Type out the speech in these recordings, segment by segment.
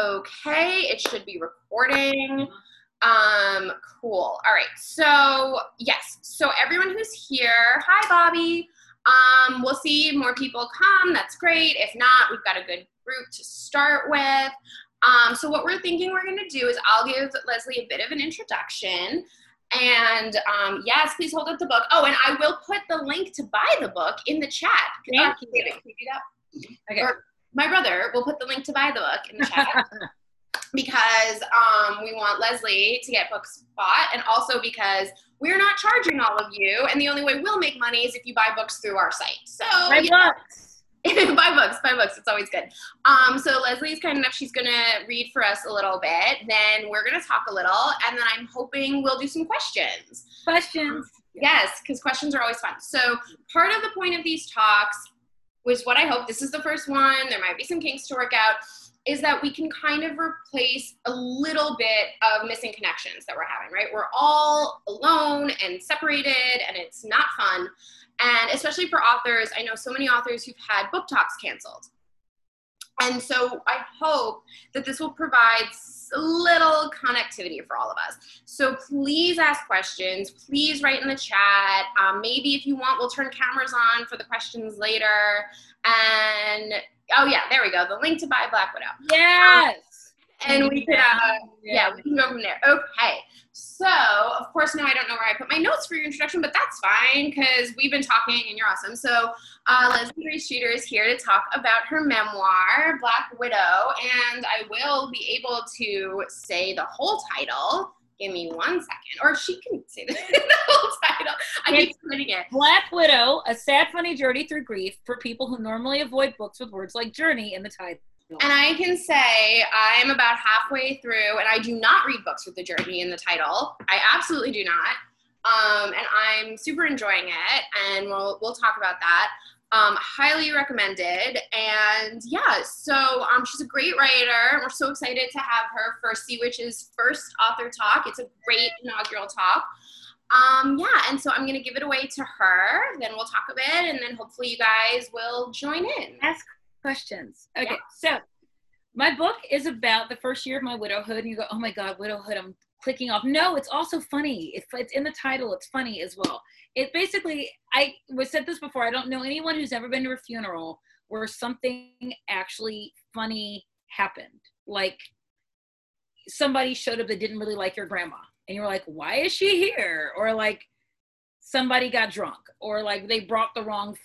okay. It should be recording. Um, cool. All right. So, yes. So, everyone who's here, hi, Bobby. Um, we'll see more people come. That's great. If not, we've got a good group to start with. Um, so, what we're thinking we're going to do is I'll give Leslie a bit of an introduction. And um, yes, please hold up the book. Oh, and I will put the link to buy the book in the chat. Thank Uh, you. David, can you do that? Okay. Or my brother will put the link to buy the book in the chat because um, we want Leslie to get books bought, and also because we're not charging all of you, and the only way we'll make money is if you buy books through our site. So buy books. buy books, buy books. It's always good. Um, so Leslie's kind enough. She's gonna read for us a little bit. Then we're gonna talk a little, and then I'm hoping we'll do some questions. Questions. Yes, because questions are always fun. So part of the point of these talks was what I hope. This is the first one. There might be some kinks to work out. Is that we can kind of replace a little bit of missing connections that we're having, right? We're all alone and separated, and it's not fun. And especially for authors, I know so many authors who've had book talks canceled. And so I hope that this will provide little connectivity for all of us. So please ask questions. Please write in the chat. Um, maybe if you want, we'll turn cameras on for the questions later. And oh yeah, there we go. The link to buy Black Widow. Yes. And we could, uh, yeah, we can go from there. Okay. So, of course, now I don't know where I put my notes for your introduction, but that's fine because we've been talking and you're awesome. So, uh, Leslie Gray Streeter is here to talk about her memoir, Black Widow, and I will be able to say the whole title. Give me one second, or she can say the, the whole title. I keep forgetting it. Black Widow, a sad, funny journey through grief for people who normally avoid books with words like journey in the title. And I can say I'm about halfway through, and I do not read books with the journey in the title. I absolutely do not. Um, and I'm super enjoying it, and we'll we'll talk about that. Um, highly recommended. And yeah, so um, she's a great writer. We're so excited to have her for SeaWitch's first author talk. It's a great inaugural talk. Um, yeah, and so I'm gonna give it away to her. Then we'll talk a bit, and then hopefully you guys will join in. Ask questions. Okay, Yeah. so my book is about the first year of my widowhood, and you go, "Oh my God, widowhood!" I'm clicking off. No, it's also funny. If it's in the title, it's funny as well. It basically, I was said this before. I don't know anyone who's ever been to a funeral where something actually funny happened, like somebody showed up that didn't really like your grandma, and you were like, "Why is she here?" Or like somebody got drunk, or like they brought the wrong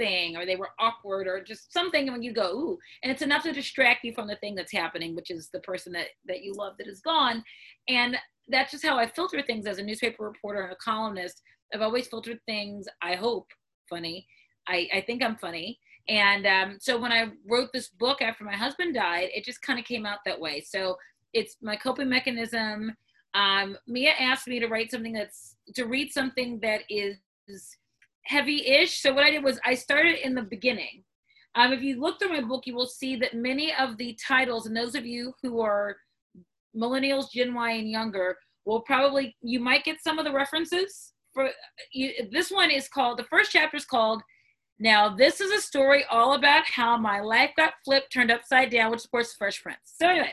thing or they were awkward or just something when you go ooh and it's enough to distract you from the thing that's happening which is the person that that you love that is gone. And that's just how i filter things as a newspaper reporter and a columnist. I've always filtered things i hope funny. I i think i'm funny. And um, so when i wrote this book after my husband died it just kind of came out that way. So it's my coping mechanism. Um, mia asked me to write something that's to read something that is heavy-ish. So what I did was I started in the beginning. Um, if you look through my book, you will see that many of the titles, and those of you who are millennials, Gen Y, and younger, will probably you might get some of the references. For you, this one is called the first chapter is called. Now this is a story all about how my life got flipped, turned upside down, which of course Fresh Prince. So anyway,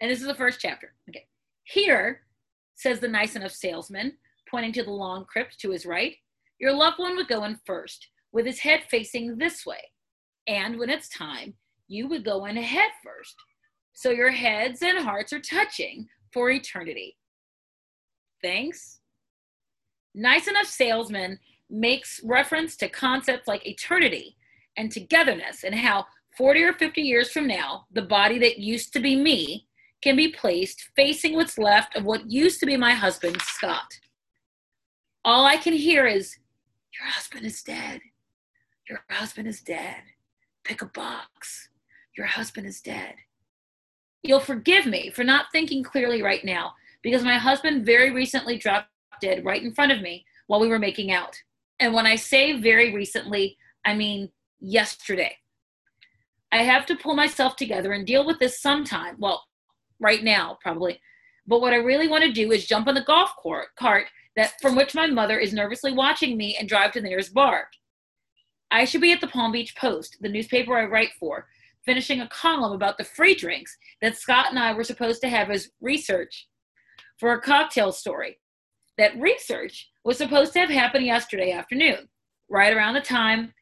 and this is the first chapter. Okay, here says the nice enough salesman, pointing to the long crypt to his right. Your loved one would go in first, with his head facing this way. And when it's time, you would go in head first. So your heads and hearts are touching for eternity. Thanks. Nice Enough Salesman makes reference to concepts like eternity and togetherness and how 40 or 50 years from now, the body that used to be me can be placed facing what's left of what used to be my husband, Scott. All I can hear is, Your husband is dead. Your husband is dead. Pick a box. Your husband is dead. You'll forgive me for not thinking clearly right now because my husband very recently dropped dead right in front of me while we were making out. And when I say very recently, I mean yesterday. I have to pull myself together and deal with this sometime. Well, right now, probably. But what I really want to do is jump on the golf court, cart that from which my mother is nervously watching me and drive to the nearest bar. I should be at the Palm Beach Post, the newspaper I write for, finishing a column about the free drinks that Scott and I were supposed to have as research for a cocktail story. That research was supposed to have happened yesterday afternoon, right around the time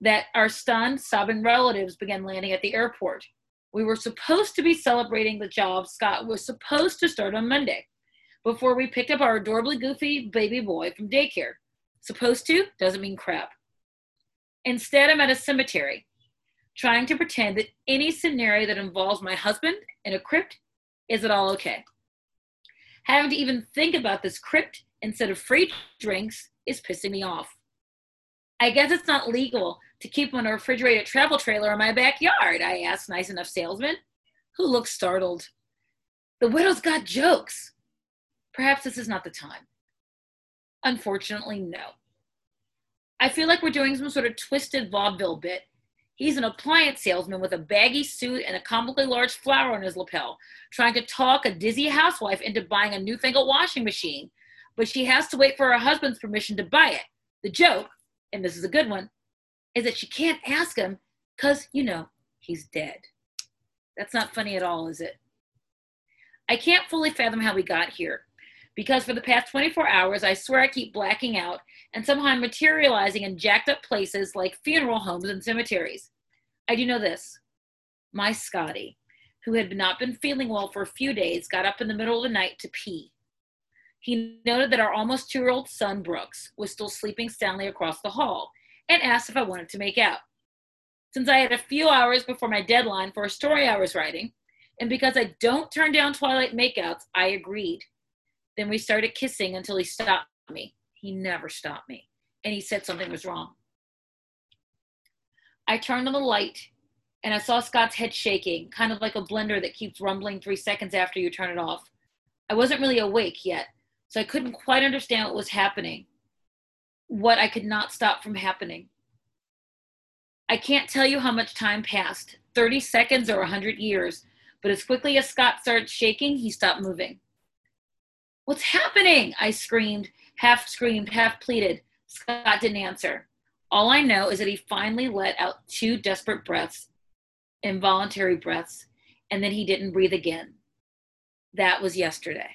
that our stunned, sobbing relatives began landing at the airport. We were supposed to be celebrating the job Scott was supposed to start on Monday before we picked up our adorably goofy baby boy from daycare. Supposed to doesn't mean crap. Instead, I'm at a cemetery trying to pretend that any scenario that involves my husband in a crypt is at all okay. Having to even think about this crypt instead of free drinks is pissing me off. I guess it's not legal to keep on a refrigerated travel trailer in my backyard, I asked nice enough salesman, who looked startled. The widow's got jokes. Perhaps this is not the time. Unfortunately, no. I feel like we're doing some sort of twisted vaudeville bit He's an appliance salesman with a baggy suit and a comically large flower on his lapel, trying to talk a dizzy housewife into buying a newfangled washing machine, but she has to wait for her husband's permission to buy it. The joke, and this is a good one, is that she can't ask him because, you know, he's dead. That's not funny at all, is it? I can't fully fathom how we got here because for the past 24 hours, I swear I keep blacking out and somehow I'm materializing in jacked up places like funeral homes and cemeteries. I do know this. My Scotty, who had not been feeling well for a few days, got up in the middle of the night to pee. He noted that our almost two year old son, Brooks, was still sleeping soundly across the hall and asked if I wanted to make out. Since I had a few hours before my deadline for a story I was writing, and because I don't turn down Twilight makeouts, I agreed. Then we started kissing until he stopped me. He never stopped me. And he said something was wrong. I turned on the light and I saw Scott's head shaking, kind of like a blender that keeps rumbling three seconds after you turn it off. I wasn't really awake yet, so I couldn't quite understand what was happening, what I could not stop from happening. I can't tell you how much time passed 30 seconds or 100 years, but as quickly as Scott started shaking, he stopped moving. What's happening? I screamed, half screamed, half pleaded. Scott didn't answer. All I know is that he finally let out two desperate breaths, involuntary breaths, and then he didn't breathe again. That was yesterday.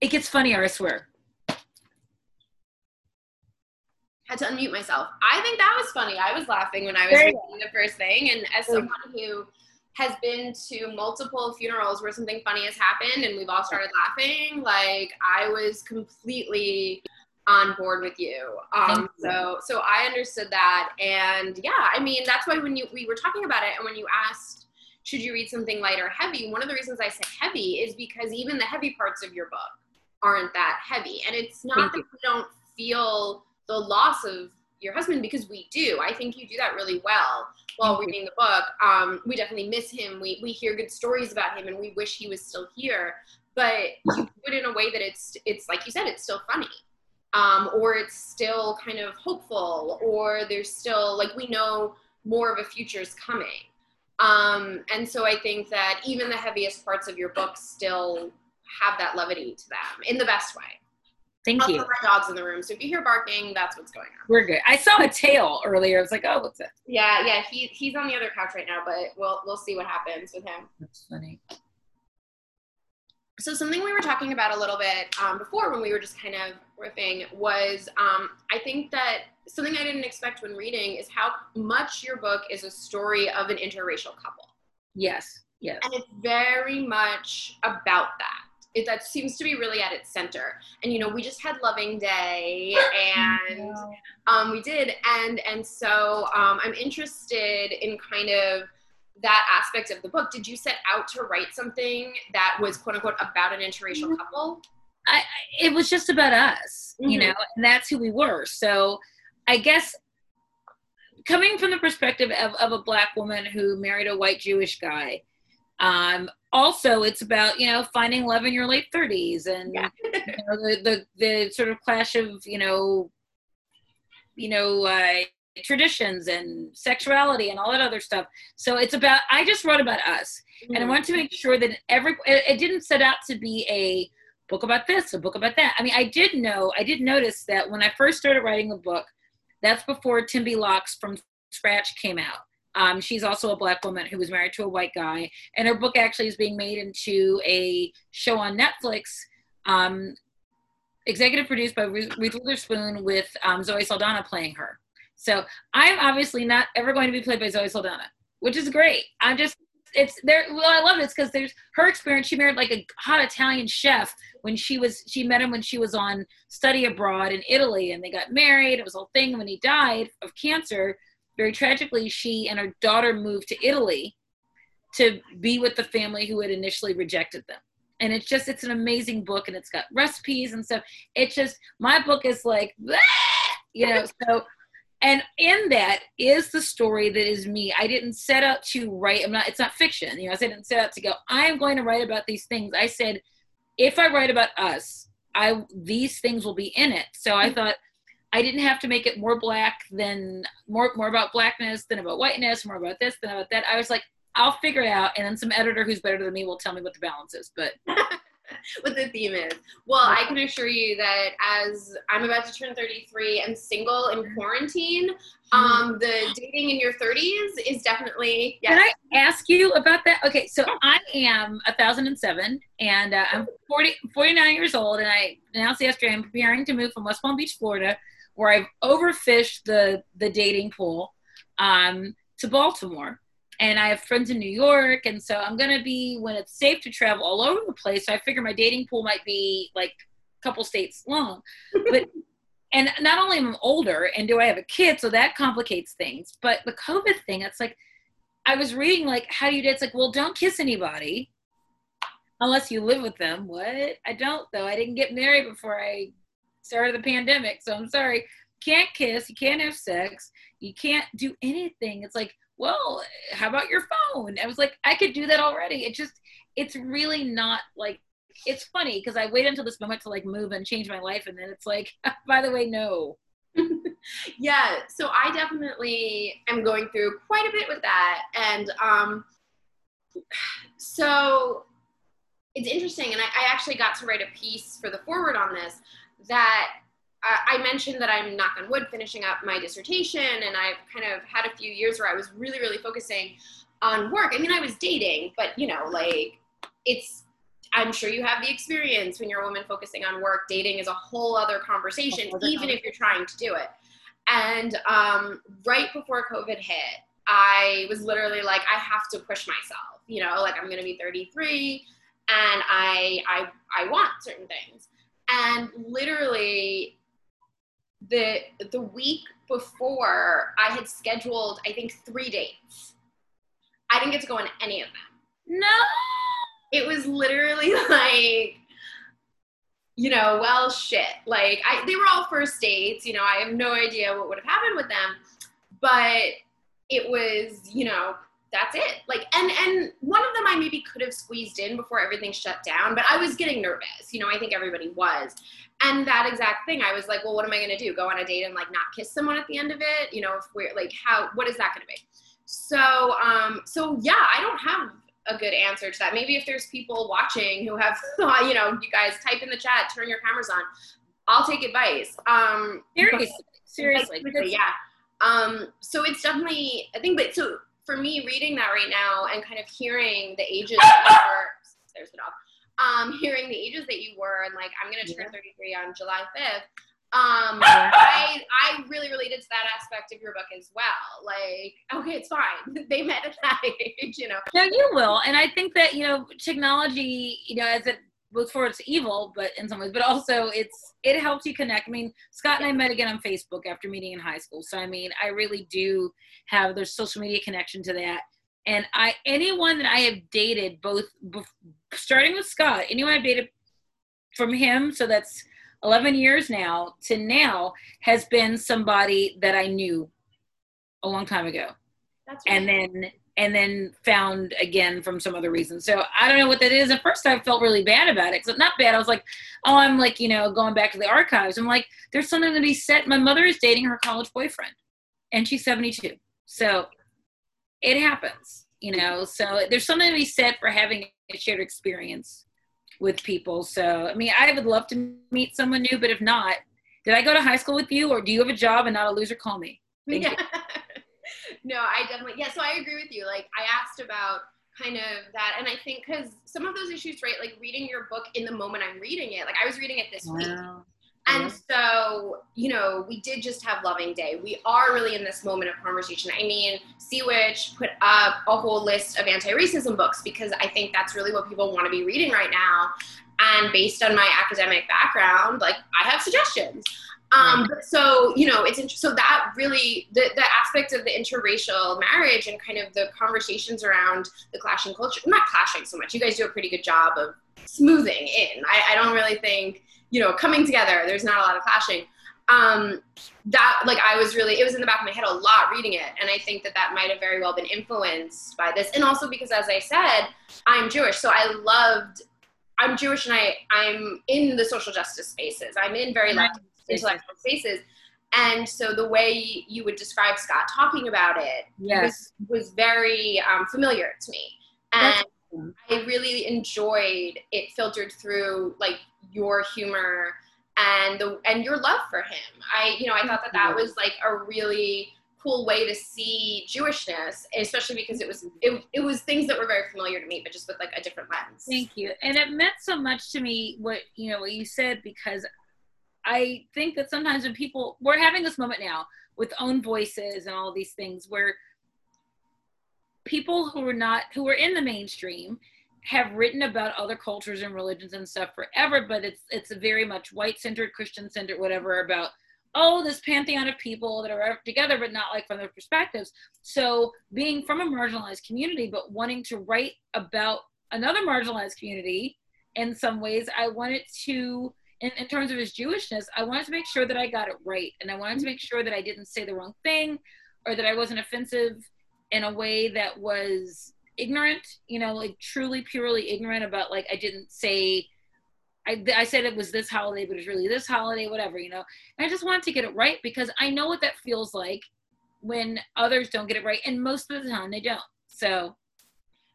It gets funnier, I swear. Had to unmute myself. I think that was funny. I was laughing when I was reading the first thing, and as someone who has been to multiple funerals where something funny has happened and we've all started laughing. Like I was completely on board with you. Um, you. so so I understood that, and yeah, I mean that's why when you we were talking about it, and when you asked should you read something light or heavy, one of the reasons I said heavy is because even the heavy parts of your book aren't that heavy, and it's not Thank that you. you don't feel the loss of your husband because we do. I think you do that really well while reading the book. Um, we definitely miss him. We we hear good stories about him, and we wish he was still here. But you do it in a way that it's it's like you said, it's still funny, um, or it's still kind of hopeful, or there's still like we know more of a future is coming. Um, and so I think that even the heaviest parts of your book still have that levity to them in the best way. Thank also, you. My dog's in the room, so if you hear barking, that's what's going on. We're good. I saw a tail earlier. I was like, oh, what's it? Yeah, yeah. He he's on the other couch right now, but we'll we'll see what happens with him. That's funny. So something we were talking about a little bit um, before when we were just kind of riffing was um, I think that something I didn't expect when reading is how much your book is a story of an interracial couple. Yes. Yes. And it's very much about that it, that seems to be really at its center. And you know, we just had Loving Day, and um, we did, and and so um, I'm interested in kind of that aspect of the book. Did you set out to write something that was quote unquote about an interracial mm-hmm. couple? I, it was just about us, mm-hmm. you know, and that's who we were. So I guess coming from the perspective of, of a black woman who married a white Jewish guy, um, also, it's about you know finding love in your late thirties and yeah. you know, the, the the sort of clash of you know you know uh, traditions and sexuality and all that other stuff. So it's about I just wrote about us, mm-hmm. and I mm-hmm. wanted to make sure that every it, it didn't set out to be a book about this, a book about that. I mean, I did know, I did notice that when I first started writing the book, that's before Tembi Locke's from Scratch came out Um, she's also a black woman who was married to a white guy, and her book actually is being made into a show on Netflix. Um, executive produced by Ruth Witherspoon with um, Zoe Saldana playing her. So I'm obviously not ever going to be played by Zoe Saldana, which is great. I'm just it's there. Well, I love. It's because there's her experience. She married like a hot Italian chef when she was she met him when she was on study abroad in Italy, and they got married. It was a whole thing. When he died of cancer, very tragically, she and her daughter moved to Italy to be with the family who had initially rejected them. And it's just it's an amazing book, and it's got recipes and stuff. It's just my book is like, you know, so and in that is the story that is me i didn't set out to write i'm not it's not fiction you know i didn't set out to go i'm going to write about these things i said if i write about us i these things will be in it so i mm-hmm. thought i didn't have to make it more black than more more about blackness than about whiteness more about this than about that i was like i'll figure it out and then some editor who's better than me will tell me what the balance is but what the theme is. Well, I can assure you that as I'm about to turn 33 and single in quarantine, um, the dating in your 30s is definitely. Yes. Can I ask you about that? Okay, so I am 1007 and uh, I'm 40, 49 years old, and I announced yesterday I'm preparing to move from West Palm Beach, Florida, where I've overfished the the dating pool, um, to Baltimore and I have friends in New York, and so I'm gonna be when it's safe to travel all over the place. So I figure my dating pool might be like a couple states long, but and not only am I older, and do I have a kid, so that complicates things. But the COVID thing, it's like I was reading like how you? Do it's like well, don't kiss anybody unless you live with them. What? I don't though. I didn't get married before I started the pandemic, so I'm sorry. Can't kiss. You can't have sex. You can't do anything. It's like well, how about your phone? I was like, I could do that already. It just, it's really not like, it's funny because I wait until this moment to like move and change my life. And then it's like, by the way, no. yeah. So I definitely am going through quite a bit with that. And um, so it's interesting. And I, I actually got to write a piece for the forward on this that I mentioned that I'm knock on wood finishing up my dissertation, and I've kind of had a few years where I was really, really focusing on work. I mean, I was dating, but you know, like it's. I'm sure you have the experience when you're a woman focusing on work. Dating is a whole other conversation, other even if you're trying to do it. And um, right before COVID hit, I was literally like, I have to push myself. You know, like I'm going to be 33, and I I I want certain things. And literally, the the week before I had scheduled I think three dates. I didn't get to go on any of them. No. It was literally like you know, well shit. Like I they were all first dates, you know, I have no idea what would have happened with them, but it was, you know, that's it. Like and and one of them I maybe could have squeezed in before everything shut down, but I was getting nervous. You know, I think everybody was. And that exact thing i was like well what am i going to do? Go on a date and like not kiss someone at the end of it? You know if we're like how what is that going to be? So um so yeah i don't have a good answer to that. Maybe if there's people watching who have you know you guys type in the chat turn your cameras on i'll take advice. Um seriously seriously yeah. Um so it's definitely i think but so for me reading that right now and kind of hearing the ages there's the dog um, hearing the ages that you were and like I'm gonna turn 33 on July 5th. Um, I I really related to that aspect of your book as well. Like, okay, it's fine. they met at that age, you know. No, you will, and I think that you know technology, you know, as it looks forward it's evil, but in some ways, but also it's it helps you connect. I mean, Scott and I met again on Facebook after meeting in high school, so I mean, I really do have there's social media connection to that and I anyone that I have dated, both starting with Scott, anyone I've dated from him, so that's 11 years now to now, has been somebody that I knew a long time ago, that's right. and then and then found again from some other reason. So I don't know what that is. At first, I felt really bad about it. So not bad. I was like, oh, I'm like you know going back to the archives. I'm like, there's something to be said. My mother is dating her college boyfriend, and she's 72. So it happens, you know. So there's something to be said for having a shared experience with people. So I mean, I would love to meet someone new, but if not, did I go to high school with you, or do you have a job and not a loser? Call me. Thank yeah. no, I definitely yeah. So I agree with you. Like I asked about kind of that, and I think because some of those issues, right? Like reading your book in the moment I'm reading it. Like I was reading it this wow. week. And so, you know, we did just have Loving Day. We are really in this moment of conversation. I mean, SeaWitch put up a whole list of anti-racism books because I think that's really what people want to be reading right now. And based on my academic background, like I have suggestions. Um, so you know, it's so that really the, the aspect of the interracial marriage and kind of the conversations around the clashing culture, not clashing so much. You guys do a pretty good job of smoothing in. I, I don't really think you know coming together. There's not a lot of clashing. Um, that like I was really it was in the back of my head a lot reading it, and I think that that might have very well been influenced by this, and also because as I said, I'm Jewish, so I loved. I'm Jewish and I, I'm in the social justice spaces. I'm in very left intellectual spaces. And so the way you would describe Scott talking about it yes. was, was very um, familiar to me. And I really enjoyed it filtered through like your humor and the and your love for him. I you know I thought that that was like a really cool way to see Jewishness, especially because it was it, it was things that were very familiar to me, but just with like a different lens. Thank you, and it meant so much to me what you know what you said because I think that sometimes when people we're having this moment now with own voices and all these things where people who are not who are in the mainstream have written about other cultures and religions and stuff forever, but it's it's a very much white centered, Christian centered, whatever about oh this pantheon of people that are together, but not like from their perspectives. So being from a marginalized community, but wanting to write about another marginalized community in some ways, I wanted to in, in terms of his Jewishness, I wanted to make sure that I got it right. And I wanted to make sure that I didn't say the wrong thing or that I wasn't offensive in a way that was ignorant, you know, like truly, purely ignorant about like I didn't say, I, I said it was this holiday, but it's really this holiday, whatever, you know. And I just wanted to get it right because I know what that feels like when others don't get it right. And most of the time they don't. So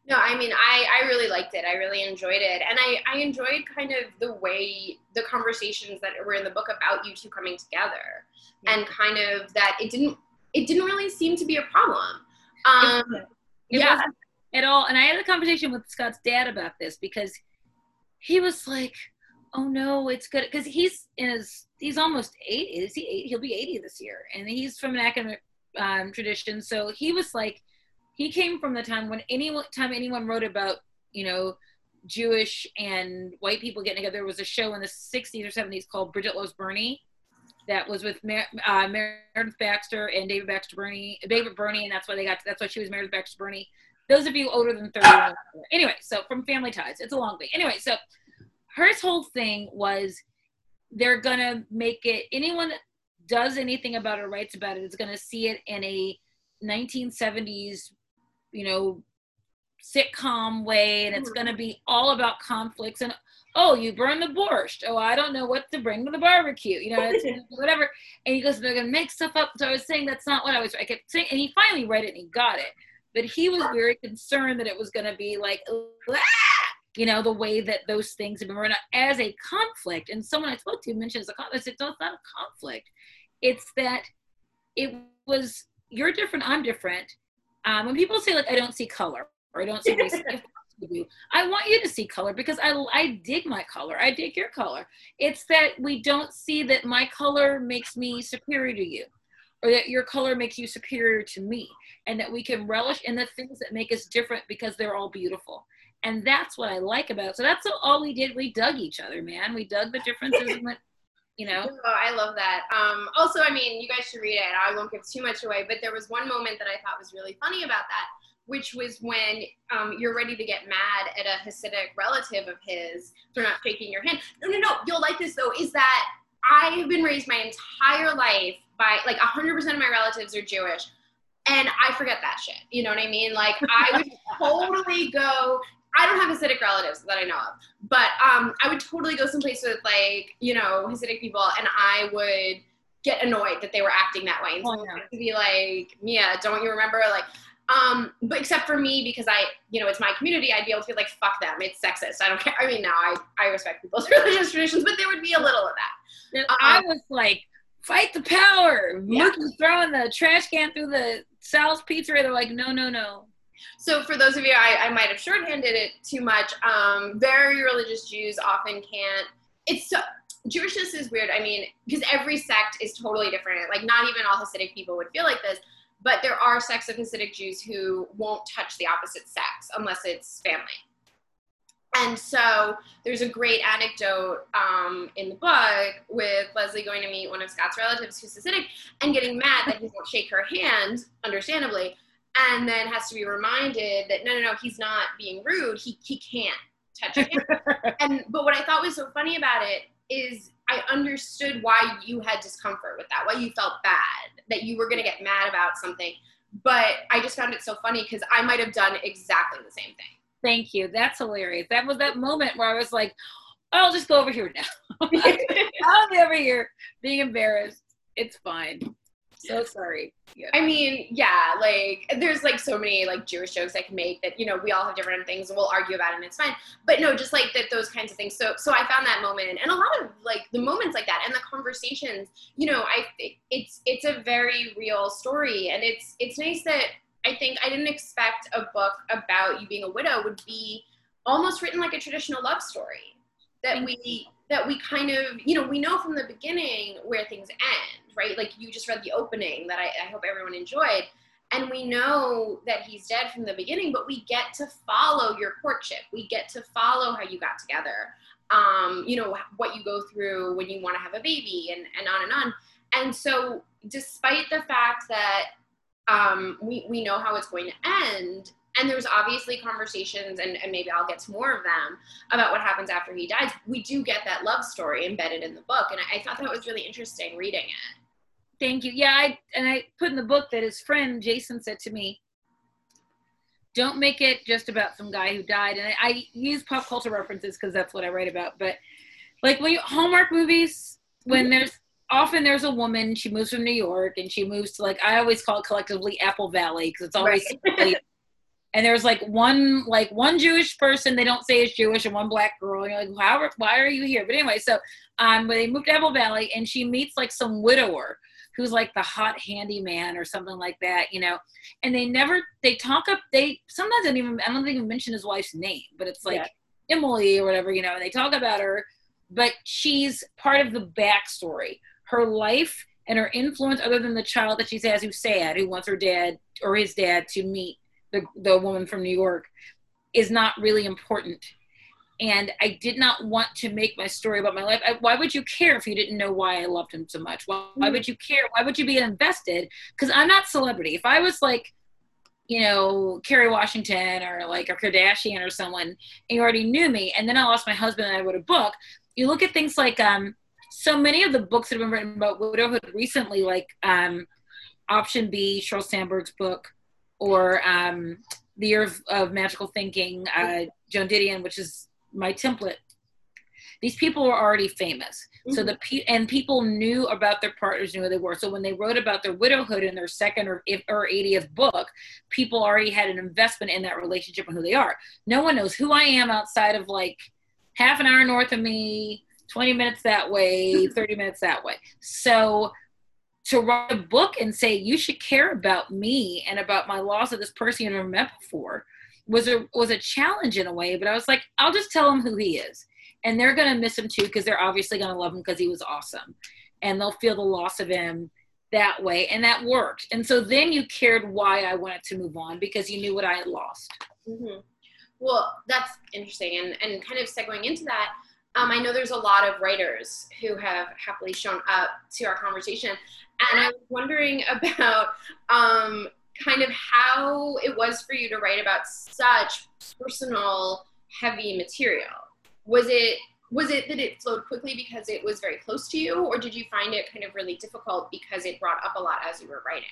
no, I mean, I, I really liked it. I really enjoyed it. And I, I enjoyed kind of the way the conversations that were in the book about you two coming together and kind of that it didn't, it didn't really seem to be a problem. Um, it yeah. At all. And I had a conversation with Scott's dad about this because he was like, oh no, it's good. Cause he's in his, he's almost eight. Is he eight? He'll be 80 this year. And he's from an academic um, tradition. So he was like, he came from the time when any time anyone wrote about you know Jewish and white people getting together. There was a show in the 60s or 70s called Bridget Loves Bernie that was with Mer- uh, Meredith Baxter and David Baxter Birney, David Birney, and that's why they got. To, that's why she was Meredith Baxter Birney. Those of you older than 30. anyway, so from Family Ties, it's a long thing. Anyway, so her whole thing was they're gonna make it. Anyone that does anything about it writes about it is gonna see it in a 1970s you know, sitcom way and it's going to be all about conflicts and oh you burn the borscht. Oh i don't know what to bring to the barbecue you know whatever. And he goes they're going to make stuff up. So i was saying that's not what i was i kept saying and he finally read it and he got it. But he was very concerned that it was going to be like ah! you know the way that those things have been run as a conflict. And someone i spoke to mentions a conflict i said no it's not a conflict. It's that it was you're different i'm different um, when people say like I don't see color or I don't see race, I want you to see color because I I dig my color. I dig your color. It's that we don't see that my color makes me superior to you, or that your color makes you superior to me, and that we can relish in the things that make us different because they're all beautiful. And that's what I like about it. So that's all we did. We dug each other, man. We dug the differences and went you know? Oh, i love that. Um, also i mean you guys should read it. I won't give too much away but there was one moment that i thought was really funny about that which was when um, you're ready to get mad at a hasidic relative of his for not shaking your hand. No no no. You'll like this though is that i have been raised my entire life by like 100% of my relatives are jewish and I forget that shit. You know what I mean? Like I would totally go I don't have Hasidic relatives that I know of, but um, I would totally go someplace with like you know Hasidic people, and I would get annoyed that they were acting that way, and so oh, yeah. be like, Mia, don't you remember? Like, um, but except for me because I, you know, it's my community, I'd be able to be like, fuck them, it's sexist. I don't care. I mean, now I I respect people's religious traditions, but there would be a little of that. Um, I was like fight the power. Yeah. throwing the trash can through the Sal's pizzeria. They're like, no, no, no. So for those of you, I, I might have shorthanded it too much. Um, very religious Jews often can't. It's so Jewishness is weird. I mean, because every sect is totally different. Like not even all Hasidic people would feel like this, but there are sects of Hasidic Jews who won't touch the opposite sex unless it's family. And so there's a great anecdote um, in the book with Leslie going to meet one of Scott's relatives who's Hasidic and getting mad that he won't shake her hand, understandably, and then has to be reminded that no, no, no, he's not being rude. He he can't touch her. and but what I thought was so funny about it is I understood why you had discomfort with that, why you felt bad, that you were gonna get mad about something. But I just found it so funny because I might have done exactly the same thing. Thank you. That's hilarious. That was that moment where I was like, I'll just go over here now. I'll be over here being embarrassed. It's fine. So sorry. Yeah. I mean, yeah, like there's like so many like Jewish jokes I can make that you know we all have different things and we'll argue about it and it's fine. But no, just like that those kinds of things. So so I found that moment and a lot of like the moments like that and the conversations. You know, I it's it's a very real story and it's it's nice that I think I didn't expect a book about you being a widow would be almost written like a traditional love story. That we that we kind of you know we know from the beginning where things end, right? Like you just read the opening that I, I hope everyone enjoyed. And we know that he's dead from the beginning, but we get to follow your courtship. We get to follow how you got together. Um, you know, what you go through when you want to have a baby and, and on and on. And so despite the fact that um, we, we know how it's going to end. And there's obviously conversations, and, and maybe I'll get to more of them about what happens after he dies. We do get that love story embedded in the book, and I, I thought that was really interesting reading it. Thank you. Yeah, I and I put in the book that his friend Jason said to me, "Don't make it just about some guy who died." And I, I use pop culture references because that's what I write about. But like when you Hallmark movies, when there's often there's a woman she moves from new york and she moves to like i always call it collectively apple valley because it's always right. and there's like one like one jewish person they don't say is jewish and one black girl and you're like why, why are you here but anyway so um when they moved to apple valley and she meets like some widower who's like the hot handyman or something like that you know and they never they talk up they sometimes don't even i don't even mention his wife's name but it's like yeah. emily or whatever you know and they talk about her but she's part of the backstory her life and her influence other than the child that she has who's sad who wants her dad or his dad to meet the, the woman from new york is not really important and i did not want to make my story about my life. I, why would you care if you didn't know why i loved him so much? Why, why would you care? Why would you be invested? Because i'm not celebrity. If i was like you know kerry washington or like a kardashian or someone and you already knew me and then i lost my husband and i wrote a book you look at things like um so many of the books that have been written about widowhood recently, like um, Option B, Sheryl Sandberg's book, or um, The Year of, of Magical Thinking, uh, Joan Didion, which is my template. These people were already famous, mm-hmm. so the pe- and people knew about their partners, knew who they were. So when they wrote about their widowhood in their second or or 80th book, people already had an investment in that relationship and who they are. No one knows who I am outside of like half an hour north of me, 20 minutes that way, 30 minutes that way. So to write a book and say you should care about me and about my loss of this person you never met before was a was a challenge in a way. But I was like, I'll just tell them who he is, and they're gonna miss him too because they're obviously gonna love him because he was awesome, and they'll feel the loss of him that way, and that worked. And so then you cared why I wanted to move on because you knew what I had lost. Mm-hmm. Well, that's interesting, and and kind of segueing into that um, I know there's a lot of writers who have happily shown up to our conversation, and I was wondering about um, kind of how it was for you to write about such personal, heavy material. Was it was it that it flowed quickly because it was very close to you, or did you find it kind of really difficult because it brought up a lot as you were writing?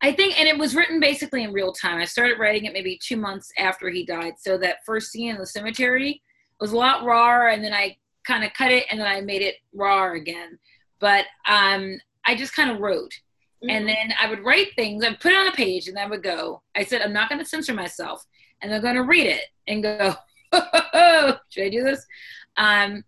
I think, and it was written basically in real time. I started writing it maybe two months after he died. So that first scene in the cemetery, was a lot rawer, and then I kind of cut it, and then I made it raw again. But um, I just kind of wrote. Mm-hmm. And then I would write things, I'd put it on a page, and I would go. I said, I'm not going to censor myself, and they're going to read it and go, should I do this? Um,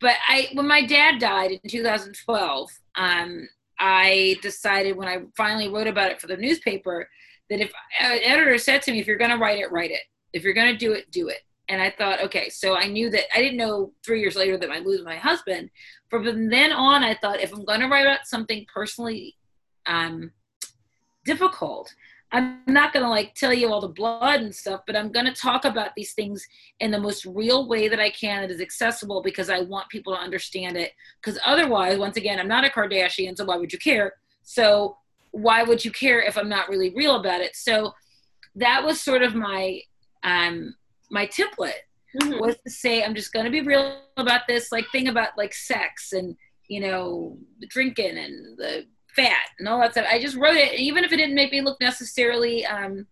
but I, when my dad died in 2012, um, I decided when I finally wrote about it for the newspaper that if an editor said to me, if you're going to write it, write it. If you're going to do it, do it. And I thought, okay, so I knew that I didn't know three years later that I lose my husband. From then on, I thought if I'm going to write about something personally um, difficult, I'm not going to like tell you all the blood and stuff, but I'm going to talk about these things in the most real way that I can that is accessible because I want people to understand it. Because otherwise, once again, I'm not a Kardashian, so why would you care? So why would you care if I'm not really real about it? So that was sort of my um my template mm-hmm. was to say I'm just going to be real about this like thing about like sex and you know drinking and the fat and all that stuff. I just wrote it, even if it didn't make me look necessarily um,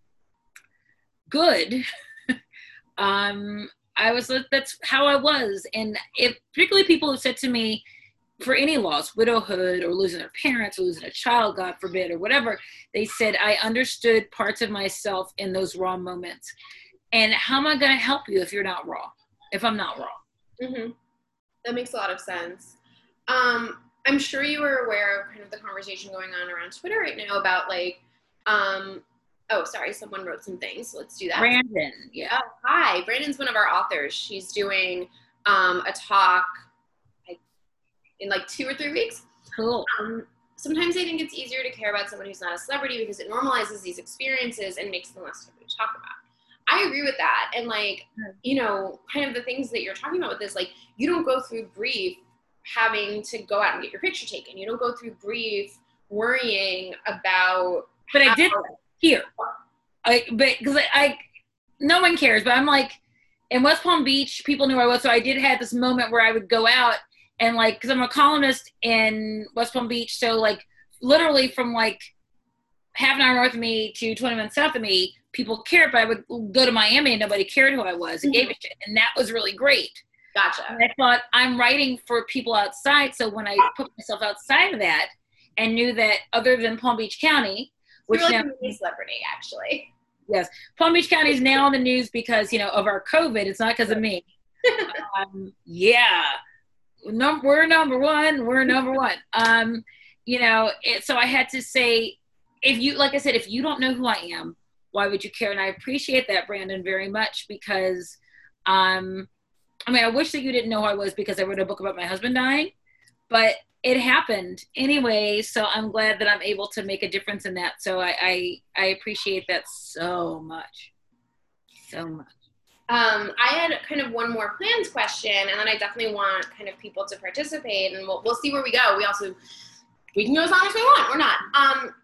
good. um, I was that's how I was, and if particularly people who said to me, for any loss, widowhood or losing their parents or losing a child, God forbid, or whatever, they said I understood parts of myself in those raw moments. And how am I going to help you if you're not raw? If I'm not raw? Mm-hmm. That makes a lot of sense. Um, I'm sure you were aware of kind of the conversation going on around Twitter right now about like, um, oh, sorry, someone wrote some things. let's do that. Brandon, yeah. Oh, hi, Brandon's one of our authors. She's doing um, a talk like, in like two or three weeks. Cool. Um, sometimes I think it's easier to care about someone who's not a celebrity because it normalizes these experiences and makes them less taboo to talk about. I agree with that. And like, hmm. you know, kind of the things that you're talking about with this, like, you don't go through grief having to go out and get your picture taken. You don't go through grief worrying about. But I did here. I but because I, I, no one cares. But I'm like in West Palm Beach, people knew I was. So I did have this moment where I would go out and like because I'm a columnist in West Palm Beach, so like literally from like half an hour north of me to 20 minutes south of me, people cared. But I would go to Miami and nobody cared who I was. and mm-hmm. gave a shit, and that was really great. Gotcha. And I thought I'm writing for people outside. So when I put myself outside of that and knew that other than Palm Beach County, which now, a celebrity actually. Yes, Palm Beach County is now in the news because you know of our COVID. It's not because of me. um, yeah, no, we're number one. We're number one. Um, you know, it, so I had to say, if you, like I said, if you don't know who I am, why would you care? And I appreciate that, Brandon, very much because um, I mean, I wish that you didn't know who I was because I wrote a book about my husband dying, but it happened anyway. So I'm glad that I'm able to make a difference in that. So I I, I appreciate that so much, so much. Um, I had kind of one more plans question, and then I definitely want kind of people to participate, and we'll we'll see where we go. We also we can go as long as we want or not. Um,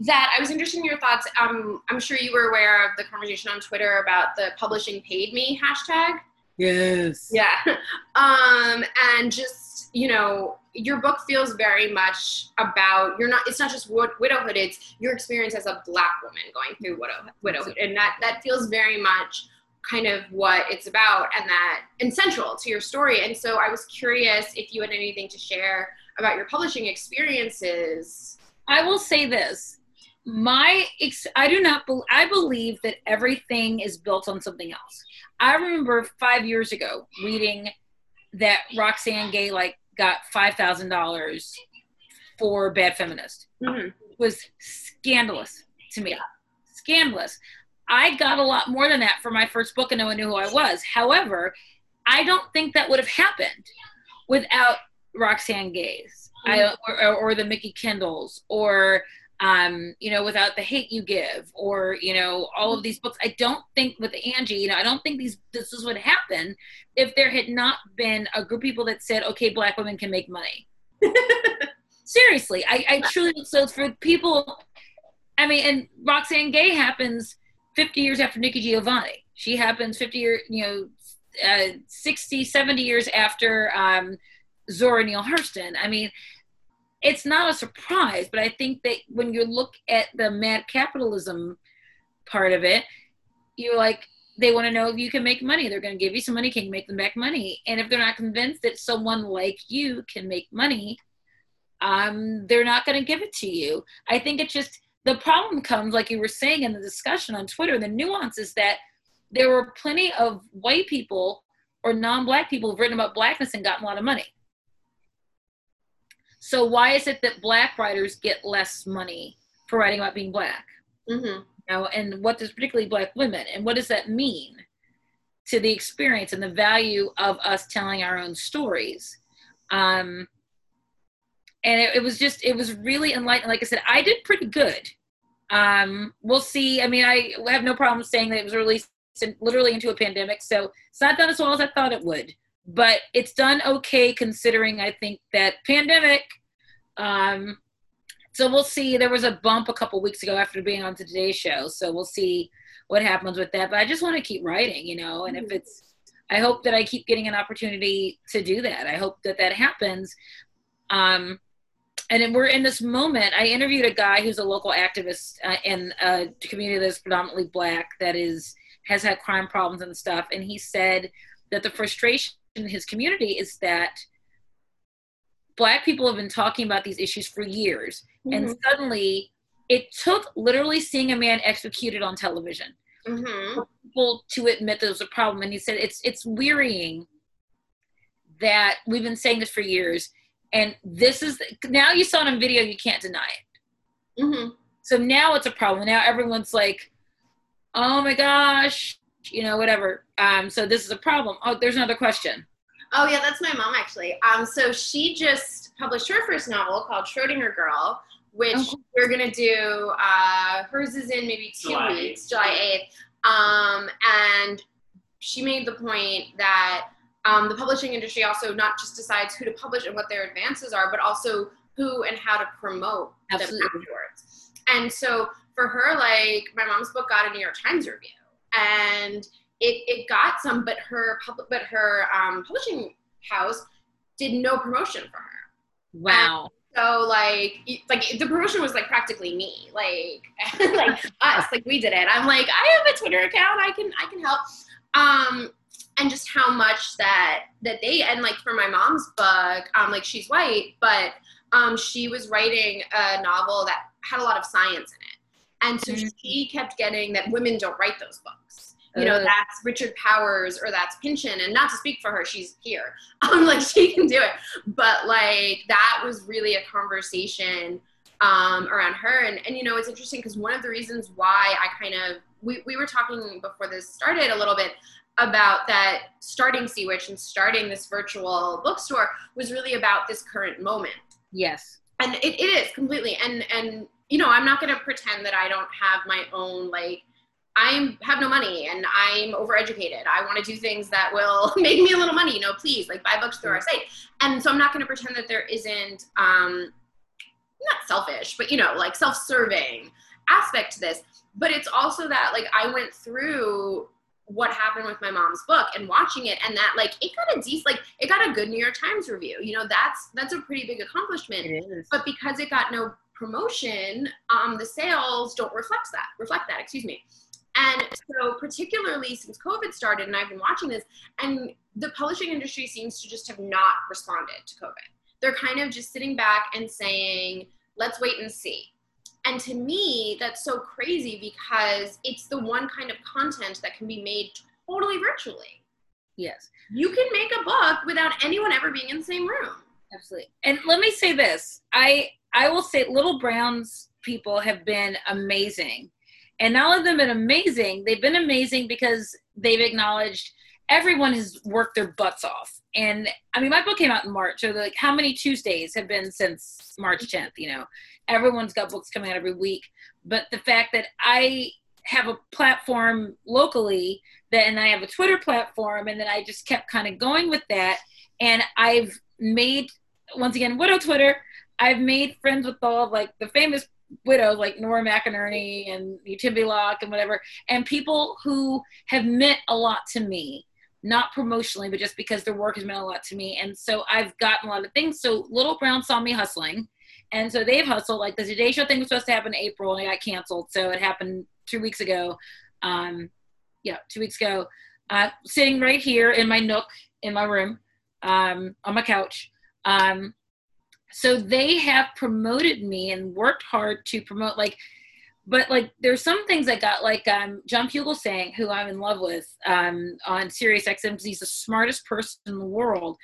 that I was interested in your thoughts. Um, I'm sure you were aware of the conversation on Twitter about the publishing paid me hashtag. Yes. Yeah. Um, and just, you know, your book feels very much about you're not it's not just widowhood it's your experience as a black woman going through widow, widowhood. And that that feels very much kind of what it's about and that and central to your story. And so i was curious if you had anything to share about your publishing experiences. I will say this. My ex- i do not be- i believe that everything is built on something else I remember five years ago reading that Roxane Gay like got five thousand dollars for Bad Feminist. Mm-hmm. It was scandalous to me. Yeah. Scandalous. I got a lot more than that for my first book, and no one knew who I was. However, I don't think that would have happened without Roxane Gay's, mm-hmm. I, or, or, the Mikki Kendalls, or um, you know, without the hate you give, or you know, all of these books. I don't think with Angie, you know, I don't think these this is what happened if there had not been a group of people that said, okay, black women can make money. Seriously, I, I truly so for people. I mean, and Roxane Gay happens 50 years after Nikki Giovanni. She happens 50 years, you know, uh, 60, 70 years after um, Zora Neale Hurston. I mean, it's not a surprise, but I think that when you look at the mad capitalism part of it, you're like, they want to know if you can make money. They're going to give you some money, can you make them back money? And if they're not convinced that someone like you can make money, um, they're not going to give it to you. I think it's just the problem comes, like you were saying in the discussion on Twitter, the nuance is that there were plenty of white people or non black people who've written about blackness and gotten a lot of money. So why is it that black writers get less money for writing about being black? Mm-hmm. You know, and what does particularly black women and what does that mean to the experience and the value of us telling our own stories? Um, and it, it was just it was really enlightening. Like I said, I did pretty good. Um, we'll see. I mean, I have no problem saying that it was released in, literally into a pandemic, so it's not done as well as I thought it would. But it's done okay considering I think that pandemic. Um, so we'll see. There was a bump a couple weeks ago after being on today's show, so we'll see what happens with that. But I just want to keep writing, you know. And if it's, I hope that I keep getting an opportunity to do that. I hope that that happens. Um, and we're in this moment. I interviewed a guy who's a local activist uh, in a community that's predominantly black that is has had crime problems and stuff, and he said that the frustration in his community is that black people have been talking about these issues for years, mm-hmm. and suddenly it took literally seeing a man executed on television mm-hmm. for people to admit there was a problem. And he said it's it's wearying that we've been saying this for years and this is now you saw it on video, you can't deny it. Mm-hmm. So now it's a problem. Now everyone's like, oh my gosh, you know, whatever. Um, so this is a problem. Oh, there's another question. Oh yeah, that's my mom actually. Um, so she just published her first novel called Schrodinger Girl, which oh. we're gonna do. Uh, hers is in maybe two July weeks, July eighth. Um, and she made the point that um, the publishing industry also not just decides who to publish and what their advances are, but also who and how to promote Absolutely. them afterwards. And so for her, like my mom's book got a New York Times review, and it, it got some, but her public, but her um, publishing house did no promotion for her. Wow. And so like like the promotion was like practically me, like like us, like we did it. I'm like I have a Twitter account, I can I can help. Um, and just how much that that they and like for my mom's book um like she's white but um she was writing a novel that had a lot of science in it and so mm-hmm. she kept getting that women don't write those books you know that's richard powers or that's pynchon and not to speak for her she's here um like she can do it but like that was really a conversation um around her and and you know it's interesting because one of the reasons why i kind of we, we were talking before this started a little bit about that starting SeaWitch and starting this virtual bookstore was really about this current moment. Yes. And it, it is completely. And, and, you know, I'm not going to pretend that I don't have my own, like, I have no money and I'm overeducated. I want to do things that will make me a little money. You know, please, like, buy books through our site. And so I'm not going to pretend that there isn't, um, not selfish, but, you know, like self-serving aspect to this. But it's also that, like, I went through what happened with my mom's book and watching it and that like it got a decent like it got a good new york times review you know that's that's a pretty big accomplishment but because it got no promotion um the sales don't reflect that reflect that excuse me and so particularly since covid started and i've been watching this and the publishing industry seems to just have not responded to covid they're kind of just sitting back and saying let's wait and see and to me, that's so crazy because it's the one kind of content that can be made totally virtually. Yes. You can make a book without anyone ever being in the same room. Absolutely. And let me say this. I I will say Little Brown's people have been amazing. And not only have been amazing, they've been amazing because they've acknowledged everyone has worked their butts off. And I mean, my book came out in March. So, like, how many Tuesdays have been since March 10th? You know, everyone's got books coming out every week. But the fact that I have a platform locally, that and I have a Twitter platform, and then I just kept kind of going with that. And I've made, once again, Widow Twitter. I've made friends with all of like the famous widows like Nora McInerney and Tembi Locke and whatever, and people who have meant a lot to me not promotionally, but just because their work has meant a lot to me. And so I've gotten a lot of things. So Little Brown saw me hustling. And so they've hustled. Like the Today Show thing was supposed to happen in April and it got canceled. So it happened two weeks ago. Um, yeah, two weeks ago. Uh, sitting right here in my nook in my room um, on my couch. Um, so they have promoted me and worked hard to promote like but like there's some things I got like um, John Fugelsang, who I'm in love with um, on Sirius XM. He's the smartest person in the world,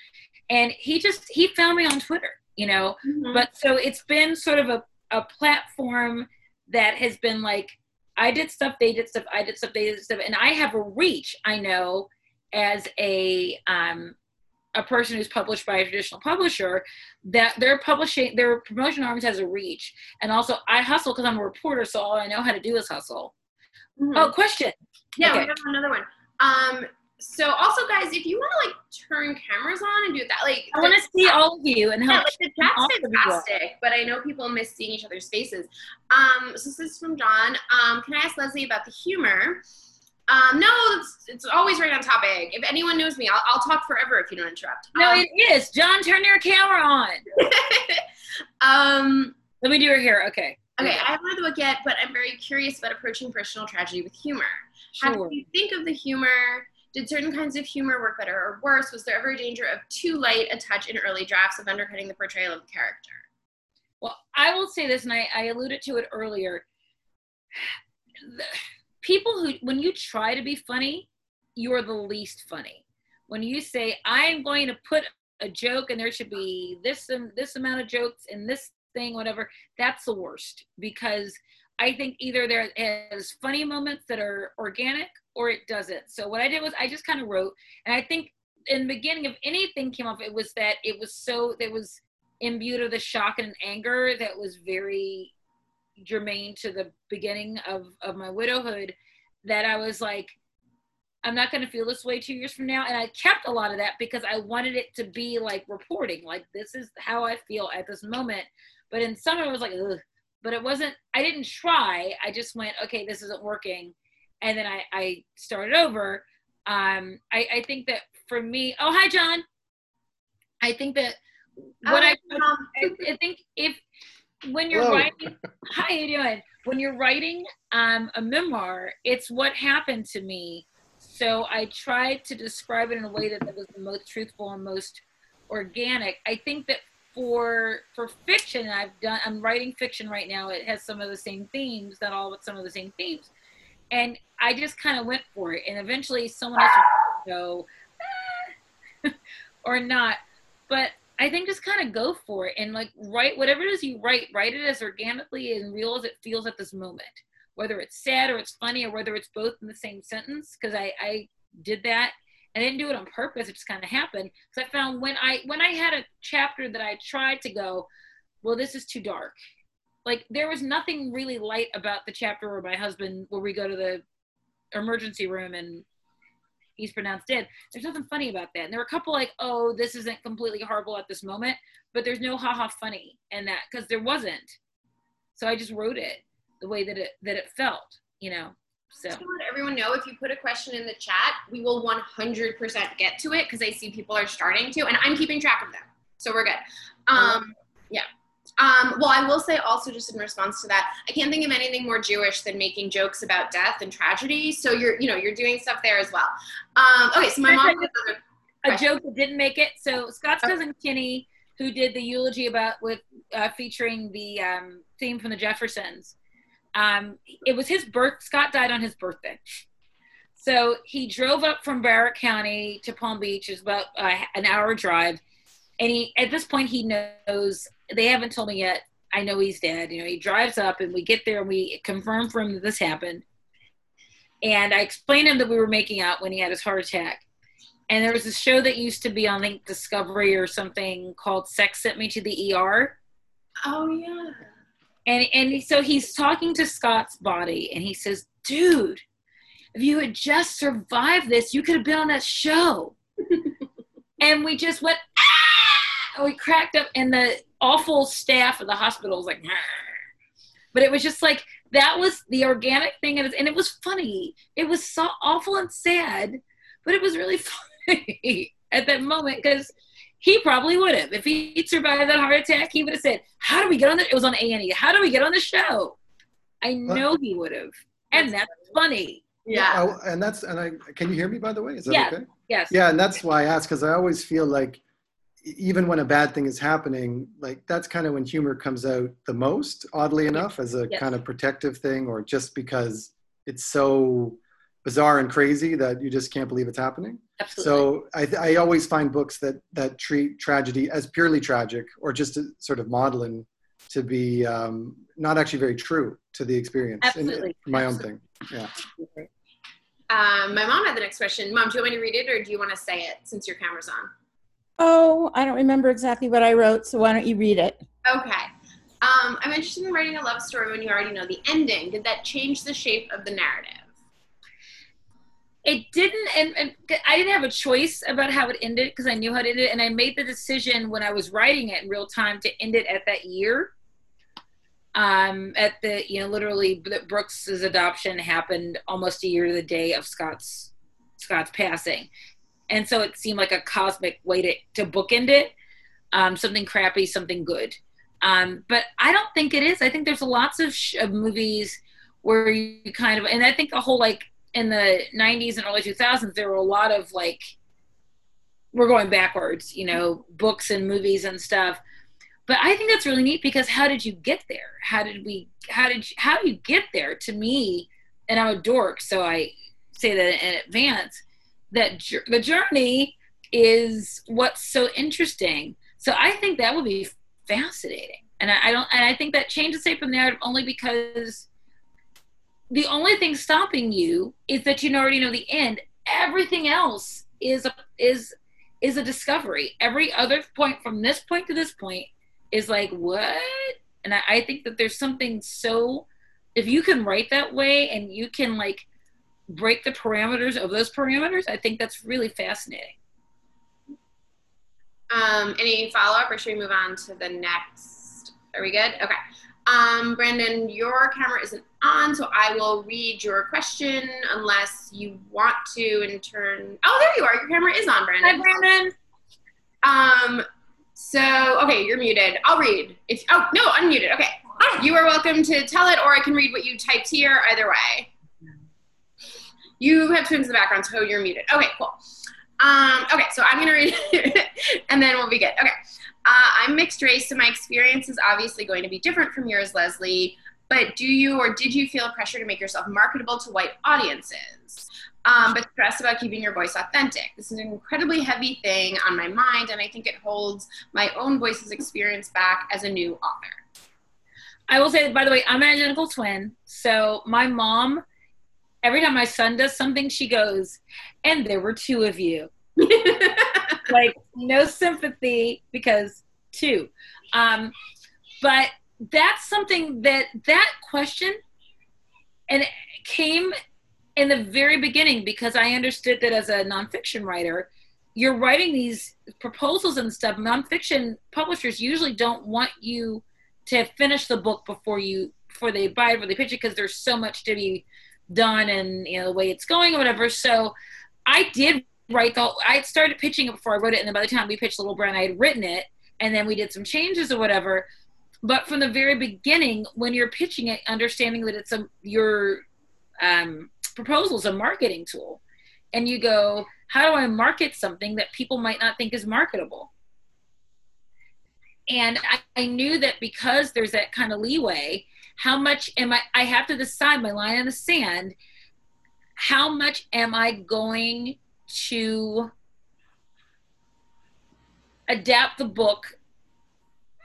and he just he found me on Twitter. you know. Mhm. But so it's been sort of a, a platform that has been like, I did stuff, they did stuff, I did stuff, they did stuff, and I have a reach. I know as a um, a person who's published by a traditional publisher that their publishing their promotion arms has a reach and also i hustle because i'm a reporter so all i know how to do is hustle Mhm. oh question Yeah, Okay. we have another one. Um, so also, guys, if you want to like turn cameras on and do that, like i want to see all of you and yeah, help like the chat's awesome as well. fantastic, but I know people miss seeing each other's faces. Um, so this is from John. Um, can I ask Leslie about the humor? Um, no, it's, it's always right on topic. If anyone knows me, I'll, I'll talk forever if you don't interrupt. no Um, it is john turn your camera on um, let me do her hair okay okay, I haven't read the book yet, but I'm very curious about approaching personal tragedy with humor. Sure. How do you think of the humor? Did certain kinds of humor work better or worse? Was there ever a danger of too light a touch in early drafts of undercutting the portrayal of the character? Well, I will say this, and I, I alluded to it earlier. The- people who, when you try to be funny, you're the least funny. When you say, I'm going to put a joke and there should be this and this amount of jokes in this thing, whatever, that's the worst because I think either there is funny moments that are organic or it doesn't. So what I did was I just kind of wrote, and I think in the beginning of anything came up, it was that it was so, it was imbued of the shock and anger that was very germane to the beginning of of my widowhood that I was like I'm not going to feel this way 2 years from now. And I kept a lot of that because I wanted it to be like reporting like this is how I feel at this moment. But in summer I was like Ugh. but it wasn't I didn't try. I just went okay this isn't working. And then I I started over. Um I I think that for me oh hi John. I think that what I Um, I, I think if when you're writing, how you doing? When you're writing um, a memoir, it's what happened to me. So I tried to describe it in a way that, that was the most truthful and most organic. I think that for for fiction, I've done. I'm writing fiction right now. It has some of the same themes, not all, but some of the same themes. And I just kind of went for it. And eventually, someone else would go, "Ah," or not. But I think just kind of go for it and like write whatever it is you write, write it as organically and real as it feels at this moment. Whether it's sad or it's funny or whether it's both in the same sentence, because I, I did that. I didn't do it on purpose. It just kind of happened. Because I found when I when I had a chapter that I tried to go, well, this is too dark. Like there was nothing really light about the chapter where my husband, where we go to the emergency room and he's pronounced dead. There's nothing funny about that. And there were a couple like, oh, this isn't completely horrible at this moment, but there's no haha funny in that because there wasn't. So I just wrote it the way that it that it felt, you know. So let everyone know, if you put a question in the chat, we will 100% get to it because I see people are starting to, and I'm keeping track of them. So we're good. Um, yeah. Um, well, I will say also, just in response to that, I can't think of anything more Jewish than making jokes about death and tragedy. So you're, you know, you're doing stuff there as well. Um, okay, so my mom. a joke that didn't make it. So Scott's cousin Kenny, who did the eulogy about with uh, featuring the um, theme from the Jeffersons, um, it was his birth. Scott died on his birthday, so he drove up from Broward County to Palm Beach. It's about uh, an hour drive, and he at this point he knows they haven't told me yet. I know he's dead. You know, he drives up, and we get there, and we confirm for him that this happened. And I explained to him that we were making out when he had his heart attack and there was a show that used to be on like Discovery or something called Sex Sent Me to the ER. Oh, yeah. And and so he's talking to Scott's body and he says, "Dude, if you had just survived this, you could have been on that show." and we just went ah! and we cracked up and the awful staff of the hospital was like "Nah." but it was just like that was the organic thing and it, and it was funny it was so awful and sad but it was really funny at that moment because he probably would have if he survived that heart attack he would have said how do we get on the it was on a&e how do we get on the show i know he would have and that's funny Yeah. I- and that's and I can you hear me by the way? Is that Yeah. okay? yes Yeah, and that's why I ask because I always feel like e- even when a bad thing is happening, like that's kind of when humor comes out the most, oddly enough, as a Yes. kind of protective thing, or just because it's so bizarre and crazy that you just can't believe it's happening. Absolutely. So I, I always find books that that treat tragedy as purely tragic or just a sort of maudlin to be um, not actually very true to the experience. Absolutely. In, my Absolutely. own thing. Yeah. Um, my mom had the next question. Mom, do you want me to read it or do you want to say it since your camera's on? Oh, I don't remember exactly what I wrote, so why don't you read it? Okay. Um, I'm interested in writing a love story when you already know the ending. Did that change the shape of the narrative? it didn't and, and i didn't have a choice about how it ended because i knew how it ended and i made the decision when i was writing it in real time to end it at that year um at the you know literally brooks's adoption happened almost a year to the day of scott's scott's passing and so it seemed like a cosmic way to, to bookend it um something crappy something good. Um but i don't think it is. I think there's lots of, sh- of movies where you kind of and i think the whole like in the 90s and early 2000s there were a lot of like we're going backwards you know books and movies and stuff. But i think that's really neat because how did you get there? How did we how did you, how do you get there? To me and i'm a dork so i say that in advance that the journey is what's so interesting so i think that would be fascinating and i, I don't and i think that changes shape of narrative only because the only thing stopping you is that you already know the end. Everything else is a, is is a discovery. Every other point from this point to this point is like what? And I, I think that there's something so if you can write that way and you can like break the parameters of those parameters, I think that's really fascinating. Um, any follow up, or should we move on to the next? Are we good? Okay. Um, Brandon, your camera isn't on, so I will read your question unless you want to and turn. Oh, there you are. Your camera is on, Brandon. Hi, Brandon. Um, so, okay, you're muted. I'll read. If Oh, no, unmuted. Okay. You are welcome to tell it, or I can read what you typed here. Either way. You have twins in the background, so you're muted. Okay, cool. Um, okay, so I'm to read it, and then we'll be good. Okay. Uh, I'm mixed race, so my experience is obviously going to be different from yours, Leslie. But do you or did you feel pressure to make yourself marketable to white audiences? Um, but stress about keeping your voice authentic. This is an incredibly heavy thing on my mind, and I think it holds my own voice's experience back as a new author. I will say, by the way, I'm an identical twin. So my mom, every time my son does something, she goes, and there were two of you. like no sympathy because two. Um, but that's something that that question and it came in the very beginning because I understood that as a nonfiction writer, you're writing these proposals and stuff. Nonfiction publishers usually don't want you to finish the book before you before they buy it or they pitch it because there's so much to be done and you know the way it's going or whatever. So I did write the I started pitching it before I wrote it, and then by the time we pitched Little Brown, I had written it, and then we did some changes or whatever. But from the very beginning, when you're pitching it, understanding that it's a your um, proposal is a marketing tool, and you go, how do I market something that people might not think is marketable? And I, I knew that because there's that kind of leeway, how much am I? I have to decide my line in the sand. How much am I going to adapt the book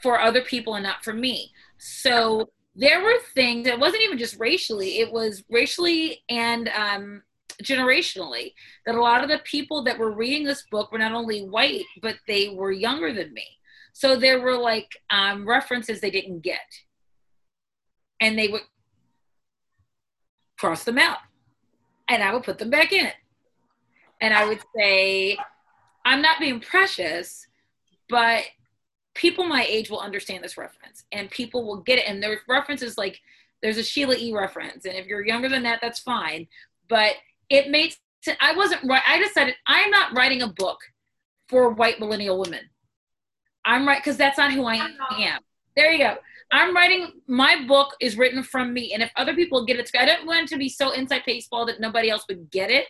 for other people and not for me. So there were things, it wasn't even just racially, it was racially and um, generationally that a lot of the people that were reading this book were not only white, but they were younger than me. So there were like um, references they didn't get. And they would cross them out. And I would put them back in and I would say, I'm not being precious, but people my age will understand this reference and people will get it. And there's references like there's a Sheila E reference. And if you're younger than that, that's fine. But it made I wasn't right. I decided I'm not writing a book for white millennial women. I'm right because that's not who I am. There you go. I'm writing my book is written from me, and if other people get it, I don't want it to be so inside baseball that nobody else would get it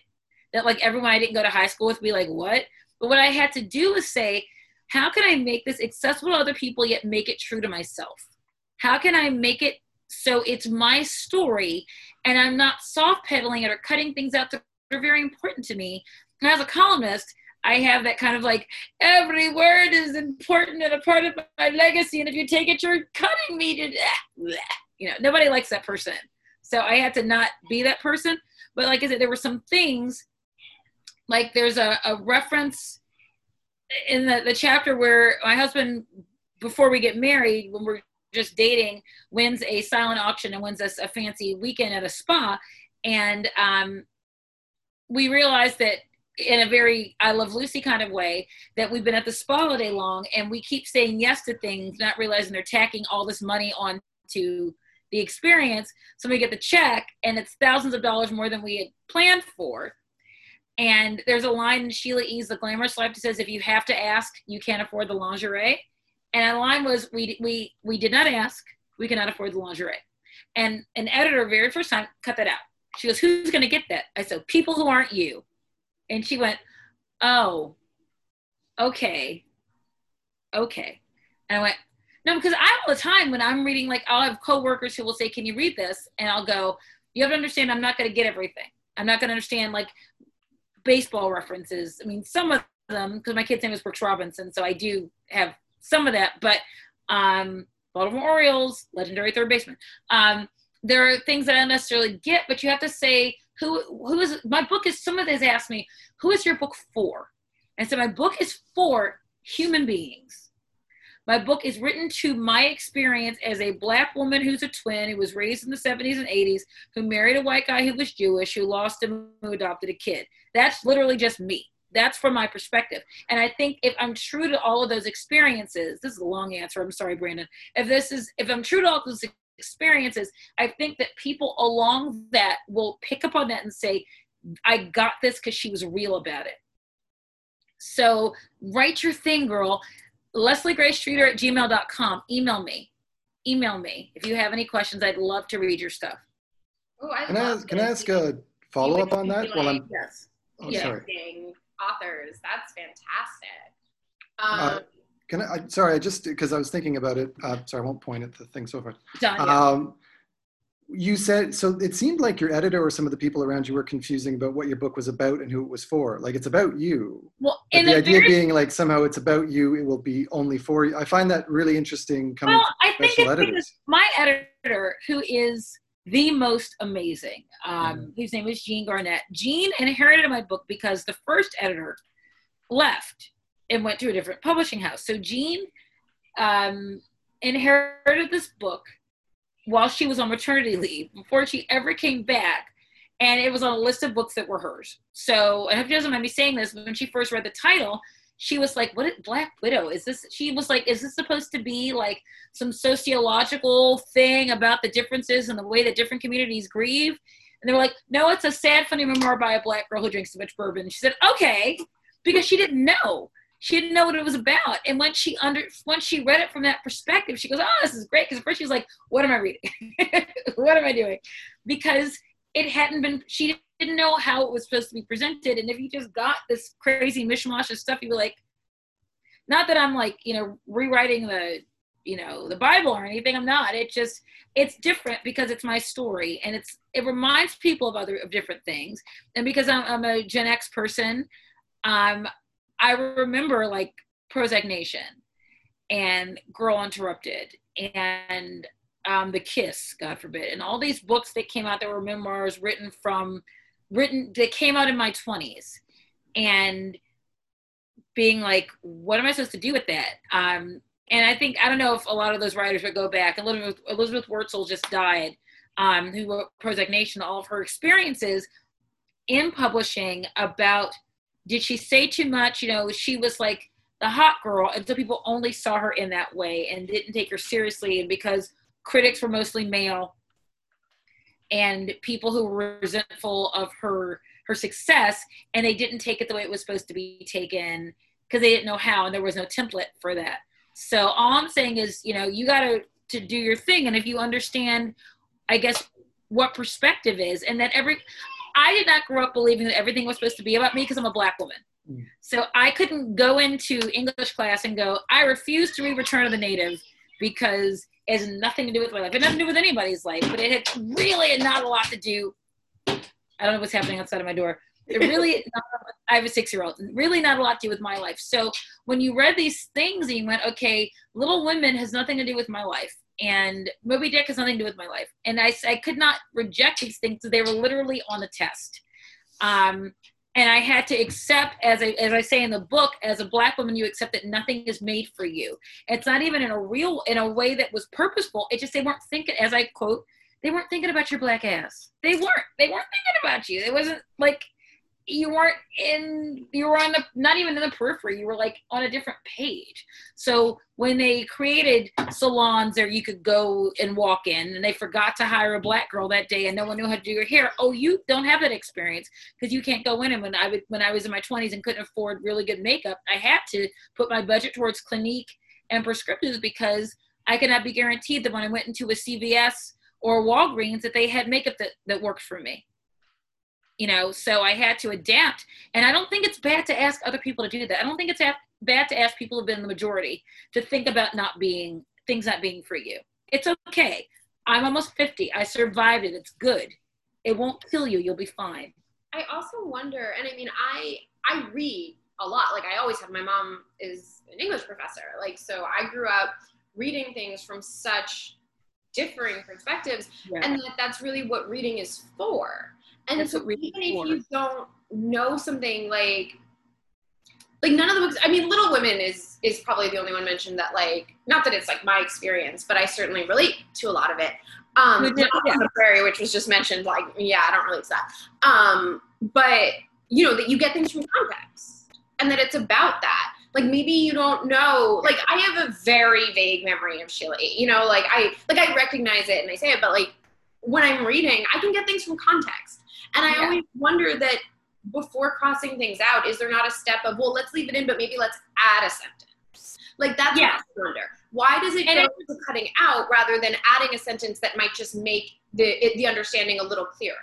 that like everyone I didn't go to high school with be like, what? But what I had to do was say, how can I make this accessible to other people yet make it true to myself? How can I make it so it's my story and I'm not soft pedaling it or cutting things out that are very important to me? as a columnist, I have that kind of like every word is important and a part of my legacy, and if you take it, you're cutting me to death. You know, nobody likes that person. So I had to not be that person. But like I said, there were some things like there's a, a reference in the, the chapter where my husband, before we get married, when we're just dating, wins a silent auction and wins us a fancy weekend at a spa. And um, we realized that in a very I love Lucy kind of way that we've been at the spa all day long and we keep saying yes to things, not realizing they're tacking all this money on to the experience. So we get the check and it's thousands of dollars more than we had planned for. And there's a line in Sheila E's The Glamorous Life that says, if you have to ask, you can't afford the lingerie. And the line was, we, we, we did not ask, we cannot afford the lingerie. And an editor, very first time, cut that out. She goes, who's going to get that? I said, people who aren't you. And she went, oh, okay, okay. And I went, no, because I all the time when I'm reading, like I'll have coworkers who will say, can you read this? And I'll go, you have to understand, I'm not going to get everything. I'm not going to understand like baseball references. I mean, some of them, because my kid's name is Brooks Robinson, so I do have some of that. But um, Baltimore Orioles, legendary third baseman. Um, there are things that I don't necessarily get, but you have to say who who is my book is. Some of this ask me who is your book for, and so my book is for human beings. My book is written to my experience as a black woman who's a twin, who was raised in the 70s and 80s, who married a white guy who was Jewish, who lost him, who adopted a kid. That's literally just me. That's from my perspective. And I think if I'm true to all of those experiences, this is a long answer. I'm sorry, Brandon. If this is, if I'm true to all those experiences, I think that people along that will pick up on that and say, I got this because she was real about it. So write your thing, girl. Leslie Gray Streeter at gmail.com. Email me. Email me. If you have any questions, I'd love to read your stuff. Oh, I Can I, ask- can I ask a follow up on that? would Well, I'm, Yes. oh, yeah. sorry. authors. That's fantastic. Uh, Um, Can I, I- sorry, I just, because I was thinking about it, uh, sorry, I won't point at the thing so far. Done. yeah. Um, you said, so it seemed like your editor or some of the people around you were confusing about what your book was about and who it was for. Like it's about you. well, But the idea very, being like somehow it's about you, it will be only for you. I find that really interesting coming well, I think it's editors. because my editor, who is the most amazing, um, Mhm. whose name is Jean Garnett. Jean inherited my book because the first editor left and went to a different publishing house. So Jean um, inherited this book while she was on maternity leave before she ever came back. And it was on a list of books that were hers. So I hope she doesn't mind me saying this, when she first read the title, she was like, What is Black Widow? Is this she was like, Is this supposed to be like some sociological thing about the differences and the way that different communities grieve? And they were like, No, it's a sad, funny memoir by a black girl who drinks too much bourbon. She said, Okay, because she didn't know. She didn't know what it was about. And when she under once she read it from that perspective, she goes, Oh, this is great. Because at first she was like, What am I reading? what am I doing? Because it hadn't been she didn't know how it was supposed to be presented. And if you just got this crazy mishmash of stuff, you were like, not that I'm like, you know, rewriting the, you know, the Bible or anything. I'm not. It just, it's different because it's my story and it's, it reminds people of other, of different things. And because I'm, I'm a Gen X person, um, I remember like Prozac Nation and Girl Interrupted and um, The Kiss, God forbid, and all these books that came out that were memoirs written from, written, that came out in my 20s. And being like, what am I supposed to do with that? Um, and I think I don't know if a lot of those writers would go back. Elizabeth, Elizabeth Wurtzel just died, um, who wrote Prozac Nation, all of her experiences in publishing about did she say too much? You know, she was like the hot girl, and so people only saw her in that way and didn't take her seriously. And because critics were mostly male, and people who were resentful of her her success, and they didn't take it the way it was supposed to be taken because they didn't know how, and there was no template for that. So all I'm saying is, you know, you got to to do your thing, and if you understand, I guess what perspective is, and that every I did not grow up believing that everything was supposed to be about me because I'm a black woman. Mm. So I couldn't go into English class and go, I refuse to read Return of the Native because it has nothing to do with my life. It had nothing to do with anybody's life, but it had really not a lot to do. I don't know what's happening outside of my door. It really, not, I have a six year old, really not a lot to do with my life. So when you read these things and you went, okay, Little Women has nothing to do with my life, and Moby Dick has nothing to do with my life. And I, I could not reject these things. They were literally on the test. Um, and I had to accept, as I, as I say in the book, as a black woman, you accept that nothing is made for you. It's not even in a real, in a way that was purposeful. It just they weren't thinking, as I quote, they weren't thinking about your black ass. They weren't. They weren't thinking about you. It wasn't like you weren't in you were on the not even in the periphery you were like on a different page. So when they created salons there you could go and walk in and they forgot to hire a black girl that day and no one knew how to do your hair. Oh you don't have that experience because you can't go in and when i would when i was in my 20s and couldn't afford really good makeup i had to put my budget towards clinique and prescriptives because i could not be guaranteed that when i went into a cvs or walgreens that they had makeup that, that worked for me you know so i had to adapt. And i don't think it's bad to ask other people to do that. I don't think it's bad to ask people who've been in the majority to think about not being things not being for you. It's okay. I'm almost 50 i survived it. It's good. It won't kill you. You'll be fine. I also wonder and i mean i i read a lot. Like i always have my mom is an english professor. Like so i grew up reading things from such differing perspectives. Yeah. and that that's really what reading is for and That's so even if you don't know something like like none of the books i mean little women is is probably the only one mentioned that like not that it's like my experience but i certainly relate to a lot of it. Um yeah. the prairie which was just mentioned like yeah i don't relate to that. Um but you know that you get things from context and that it's about that. Like maybe you don't know like i have a very vague memory of sheila you know like i like i recognize it and i say it but like when i'm reading i can get things from context and I yeah. always wonder that before crossing things out, is there not a step of, well, let's leave it in, but maybe let's add a sentence? Like that's yeah. what I wonder. Why does it and go to cutting out rather than adding a sentence that might just make the the understanding a little clearer?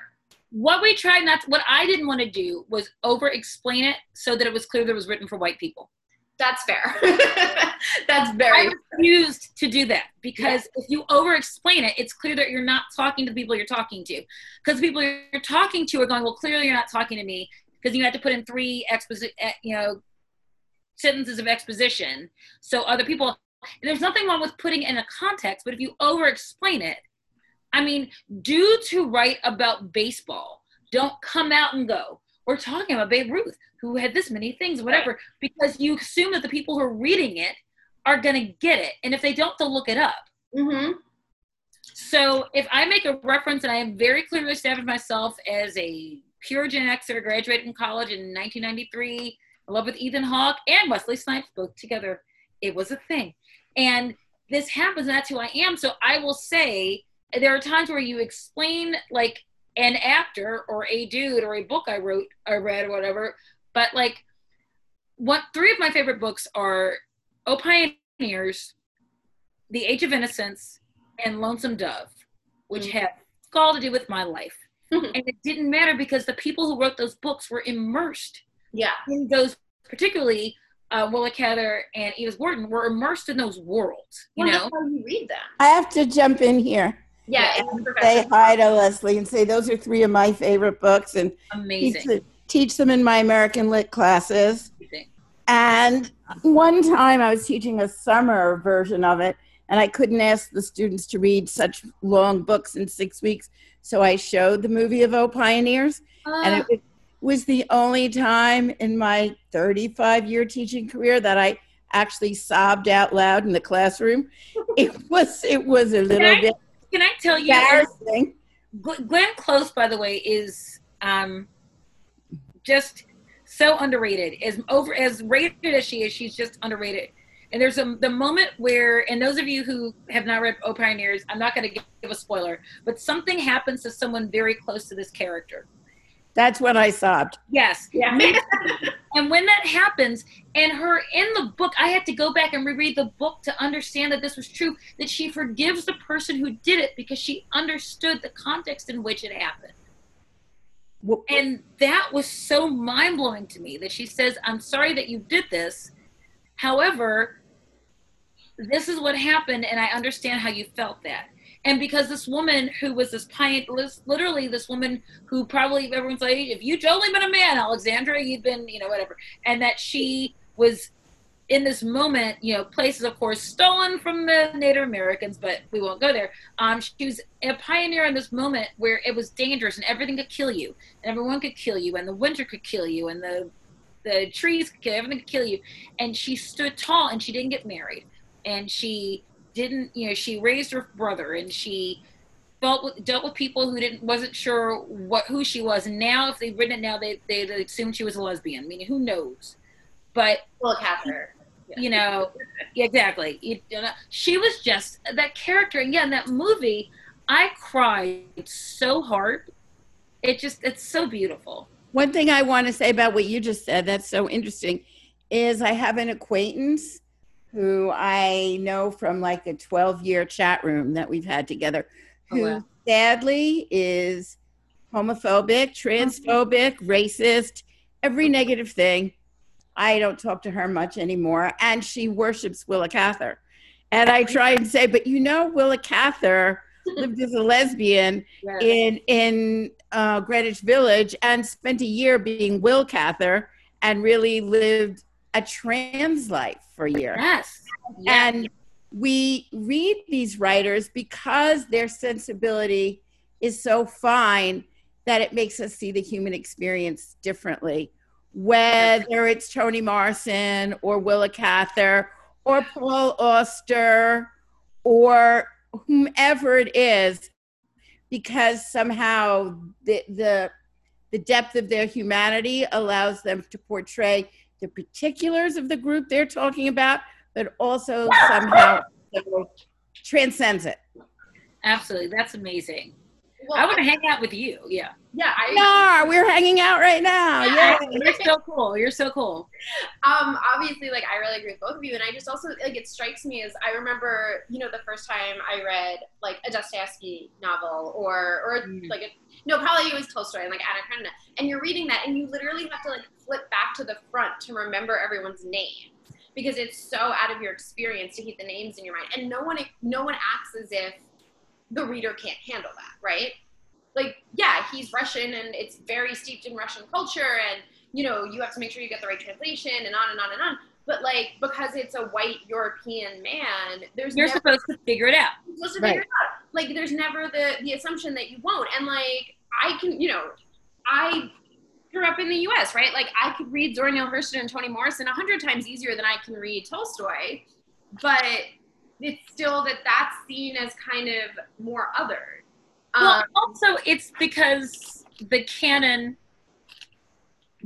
What we tried not, to, what I didn't want to do was over explain it so that it was clear that it was written for white people. That's fair. That's very. I refused to do that because if you over explain it, it's clear that you're not talking to the people you're talking to. Because people you're talking to are going, well, clearly you're not talking to me because you have to put in three exposi- eh, you know, sentences of exposition. So other people, there's nothing wrong with putting in a context, but if you over explain it, I mean, do to write about baseball don't come out and go, we're talking about Babe Ruth, who had this many things, whatever, because you assume that the people who are reading it are going to get it. And if they don't, they'll look it up. Mm-hmm. So if I make a reference and I am very clearly established myself as a pure Gen Xer, graduated from college in 1993, in love with Ethan Hawke and Wesley Snipes, both together, it was a thing. And this happens, and that's who I am. So I will say there are times where you explain like an actor or a dude or a book I wrote, I read, or whatever. But like, what three of my favorite books are Oh Pioneers, The Age of Innocence, and Lonesome Dove, which mm-hmm. have all to do with my life. And it didn't matter because the people who wrote those books were immersed yeah. in those, particularly uh, Willa Cather and Edith Wharton were immersed in those worlds. You well, know, how you read them. I have to jump in here. Yeah, say hi to Leslie and say those are three of my favorite books and amazing. Teach, them in my American Lit classes. And one time I was teaching a summer version of it, and I couldn't ask the students to read such long books in six weeks. So I showed the movie of O Pioneers, uh. and it was the only time in my 35 year teaching career that I actually sobbed out loud in the classroom. It was it was a little bit can I tell you? Embarrassing. Glenn Close, by the way, is um, just so underrated. As over as rated as she is, she's just underrated. And there's a the moment where, and those of you who have not read O Pioneers, I'm not going to give a spoiler, but something happens to someone very close to this character. That's when I sobbed. Yes. Yeah. and when that happens, and her in the book, I had to go back and reread the book to understand that this was true, that she forgives the person who did it because she understood the context in which it happened. And that was so mind blowing to me that she says, I'm sorry that you did this. However, this is what happened, and I understand how you felt that. And because this woman who was this pioneer, literally this woman who probably everyone's like, if you'd only been a man, Alexandra, you'd been, you know, whatever. And that she was in this moment, you know, places, of course, stolen from the Native Americans, but we won't go there. Um, she was a pioneer in this moment where it was dangerous and everything could kill you, and everyone could kill you, and the winter could kill you, and the the trees could kill everything could kill you. And she stood tall, and she didn't get married, and she didn't, you know, she raised her brother, and she dealt with, dealt with people who didn't wasn't sure what who she was. And now, if they've written it now, they they assumed she was a lesbian. I Meaning, who knows? But well, Catherine you know exactly. You, know, she was just that character and yeah in that movie i cried so hard. It just it's so beautiful. One thing i want to say about what you just said that's so interesting is i have an acquaintance who i know from like a 12 year chat room that we've had together oh, who oh, wow. sadly is homophobic transphobic racist every mm-hmm. negative thing I don't talk to her much anymore. And she worships Willa Cather. And I try and say, but you know, Willa Cather lived as a lesbian yes. in in uh, Greenwich Village and spent a year being Will Cather and really lived a trans life for a year. Yes. yes. And we read these writers because their sensibility is so fine that it makes us see the human experience differently whether it's Toni Morrison or Willa Cather or Paul Auster or whomever it is, because somehow the, the, the depth of their humanity allows them to portray the particulars of the group they're talking about, but also somehow transcends it. Absolutely. That's amazing. Well, I want to hang out with you. Yeah. Yeah. I, no, we're hanging out right now. Yeah. You're so cool. You're so cool. Um, obviously, like I really agree with both of you, and I just also like it strikes me as I remember, you know, the first time I read like a Dostoevsky novel or or mm. like a no, probably it was Tolstoy and like Anna Karenina, and you're reading that, and you literally have to like flip back to the front to remember everyone's name because it's so out of your experience to keep the names in your mind, and no one no one acts as if the reader can't handle that, right? Like, yeah, he's Russian and it's very steeped in Russian culture, and you know, you have to make sure you get the right translation and on and on and on. But like, because it's a white European man, there's you're never, supposed to figure it out. You're supposed to right. figure it out. Like, there's never the the assumption that you won't. And like, I can, you know, I grew up in the U.S., right? Like, I could read Zora Neale Hurston and Toni Morrison a hundred times easier than I can read Tolstoy, but it's still that that's seen as kind of more other. Um, well, also it's because the canon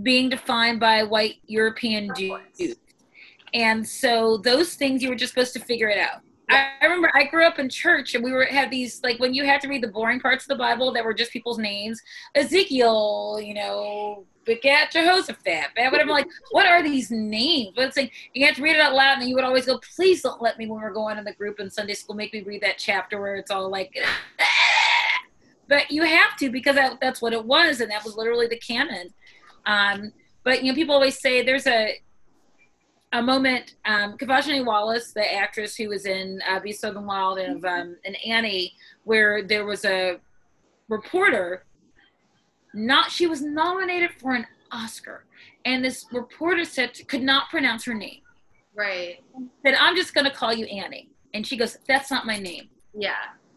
being defined by white European dudes. And so those things you were just supposed to figure it out. I, remember I grew up in church and we were had these like when you had to read the boring parts of the Bible that were just people's names, Ezekiel, you know, Begat Jehoshaphat, whatever. like, what are these names? But it's like you have to read it out loud, and you would always go, "Please don't let me when we're going in the group in Sunday school make me read that chapter where it's all like." but you have to because that, that's what it was, and that was literally the canon. Um, but you know, people always say there's a a moment. Um, Quvenzhané Wallis, the actress who was in uh, Beast of the Wild and um, and Annie, where there was a reporter not she was nominated for an Oscar, and this reporter said could not pronounce her name. Right. Said I'm just gonna call you Annie, and she goes, "That's not my name." Yeah.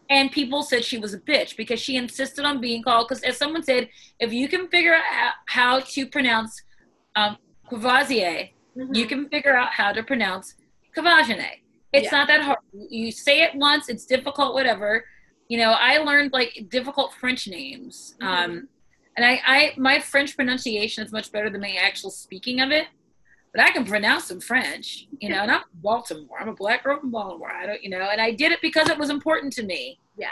And people said she was a bitch because she insisted on being called. Because as someone said, if you can figure out how to pronounce um, Courvoisier, mm-hmm. you can figure out how to pronounce Quvenzhané. It's yeah. not that hard. You say it once, it's difficult, whatever. You know, I learned like difficult French names. Mm-hmm. Um, and I, I my French pronunciation is much better than my actual speaking of it. But I can pronounce some French, you know, and I'm Baltimore. I'm a black girl from Baltimore. I don't, you know, and I did it because it was important to me. Yeah.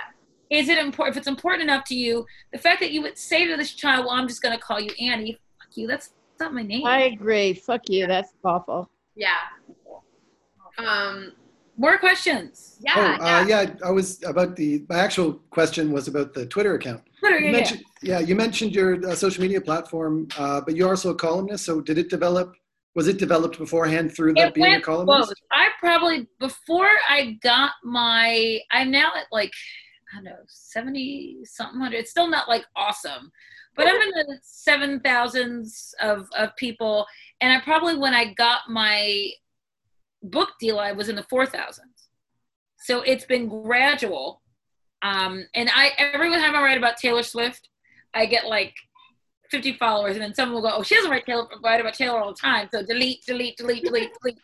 Is it important? If it's important enough to you, the fact that you would say to this child, "Well, I'm just going to call you Annie," fuck you. That's not my name. I agree. Fuck you. That's awful. Yeah. Um, more questions. Yeah, oh, uh, yeah. yeah. I was about the. My actual question was about the Twitter account. Twitter, you mentioned, yeah. You mentioned your uh, social media platform, uh, but you're also a columnist. So did it develop? Was it developed beforehand through that being a columnist? Both. I probably before I got my. I'm now at like I don't know, 70 something hundred. It's still not like awesome, but I'm in the seven thousands of, of people. And I probably, when I got my book deal, I was in the four thousands. So it's been gradual. Um, and I, every time I write about Taylor Swift, I get like 50 followers, and then someone will go, "Oh, she doesn't write, Taylor, write about Taylor all the time." So delete, delete, delete, delete, delete.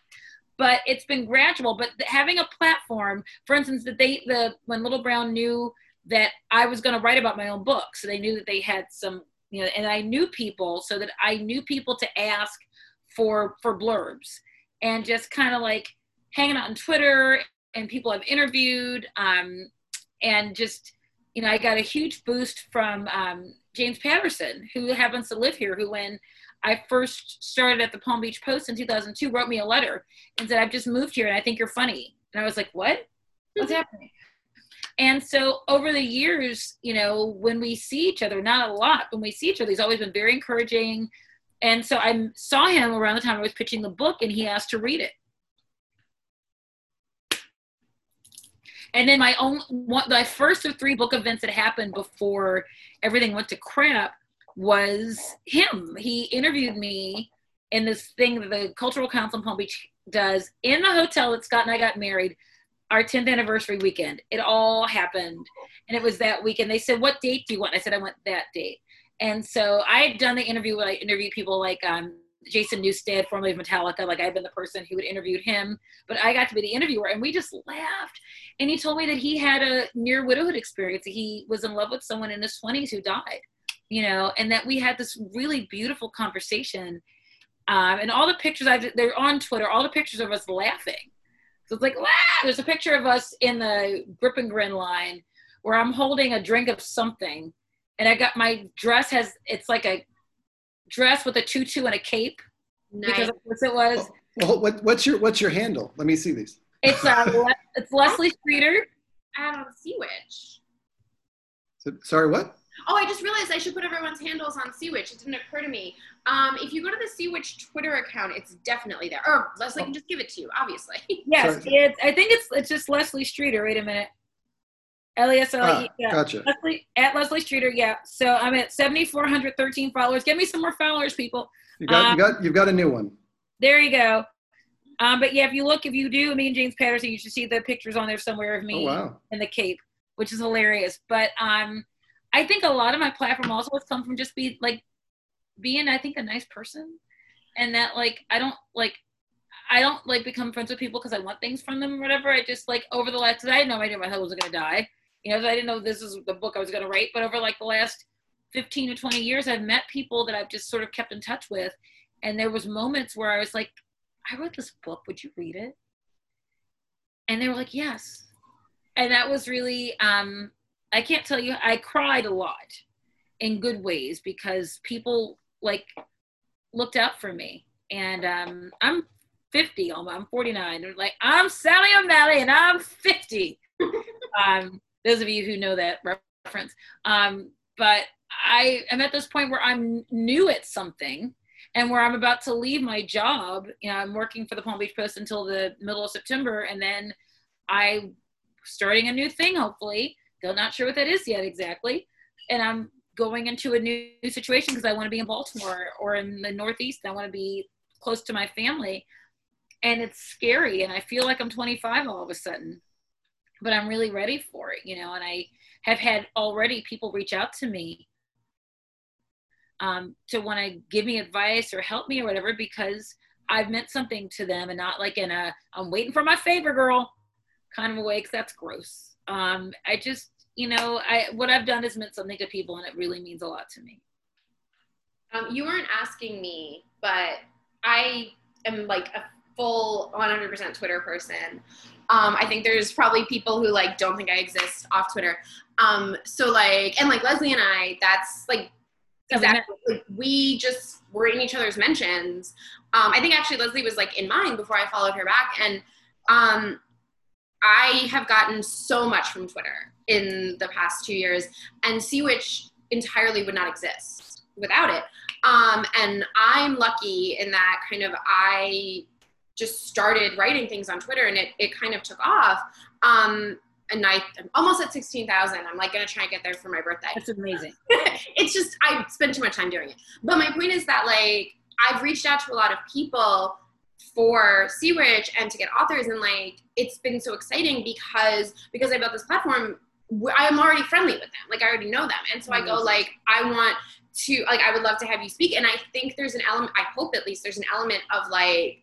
But it's been gradual. But having a platform, for instance, that they the when Little Brown knew that I was going to write about my own book, so they knew that they had some, you know, and I knew people, so that I knew people to ask for for blurbs, and just kind of like hanging out on Twitter and people I've interviewed, um, and just you know, I got a huge boost from um, James Patterson, who happens to live here, who when I first started at the Palm Beach Post in 2002 wrote me a letter and said, I've just moved here and I think you're funny. And I was like, what? What's mm-hmm. happening? And so over the years, you know, when we see each other, not a lot, when we see each other, he's always been very encouraging. And so I saw him around the time I was pitching the book and he asked to read it. And then my own, one, my first of three book events that happened before everything went to crap was him. He interviewed me in this thing that the Cultural Council in Palm Beach does in the hotel that Scott and I got married, our 10th anniversary weekend. It all happened. And it was that weekend. They said, What date do you want? I said, I want that date. And so I had done the interview where I interviewed people like um, Jason Newsted, formerly of Metallica, like I've been the person who had interviewed him, but I got to be the interviewer and we just laughed. And he told me that he had a near widowhood experience. He was in love with someone in his 20s who died, you know, and that we had this really beautiful conversation. Um, and all the pictures I they're on Twitter, all the pictures of us laughing. So it's like, wow, there's a picture of us in the grip and grin line where I'm holding a drink of something and I got my dress has it's like a dress with a tutu and a cape nice. because of course it was. Well, what, what's your what's your handle? Let me see these. It's uh, it's Leslie Streeter. Add on SeaWitch. So, sorry, what? Oh, I just realized I should put everyone's handles on SeaWitch. It didn't occur to me. Um, if you go to the SeaWitch Twitter account, it's definitely there. Or Leslie oh. can just give it to you, obviously. Yes, it's. I think it's it's just Leslie Streeter. Wait a minute. L E S L E. Ah, gotcha. Leslie, at Leslie Streeter, yeah. So I'm at 7,413 followers. Give me some more followers, people. You got, um, you got, you've got a new one. There you go. Um, but yeah, if you look, if you do, me and James Patterson, you should see the pictures on there somewhere of me oh, wow. in the Cape, which is hilarious. But um, I think a lot of my platform also has come from just be like being, I think, a nice person, and that like I don't like I don't like become friends with people because I want things from them or whatever. I just like over the last, I had no idea my husband was gonna die. You know, I didn't know this is the book I was gonna write. But over like the last 15 to 20 years, I've met people that I've just sort of kept in touch with, and there was moments where I was like, I wrote this book. Would you read it? And they were like, yes. And that was really, um, I can't tell you, I cried a lot in good ways because people like looked out for me. And um, I'm 50, I'm 49. They're like, I'm Sally O'Malley and I'm 50. um, those of you who know that reference. Um, but I am at this point where I'm new at something and where I'm about to leave my job. You know, I'm working for the Palm Beach Post until the middle of September, and then I starting a new thing. Hopefully, still not sure what that is yet exactly, and I'm going into a new situation because I want to be in Baltimore or in the Northeast. I want to be close to my family, and it's scary. And I feel like I'm 25 all of a sudden, but I'm really ready for it. You know, and I have had already people reach out to me um, to want to give me advice or help me or whatever because I've meant something to them and not like in a I'm waiting for my favor girl kind of a way because that's gross. Um, I just you know I what I've done has meant something to people and it really means a lot to me. Um, you weren't asking me, but I am like a full 100% Twitter person. Um, I think there's probably people who like don't think I exist off Twitter. Um, so like, and like Leslie and I, that's like Exactly. Like, we just were in each other's mentions. Um, I think actually Leslie was like in mine before I followed her back. And um, I have gotten so much from Twitter in the past two years, and SeaWitch entirely would not exist without it. Um, and I'm lucky in that kind of I just started writing things on Twitter and it, it kind of took off. Um, a night. I'm almost at sixteen thousand. I'm like gonna try and get there for my birthday. That's amazing. it's just I spend too much time doing it. But my point is that like I've reached out to a lot of people for SeaWitch and to get authors and like it's been so exciting because because I built this platform I am already friendly with them. Like I already know them. And so I go mm-hmm. like I want to like I would love to have you speak. And I think there's an element I hope at least there's an element of like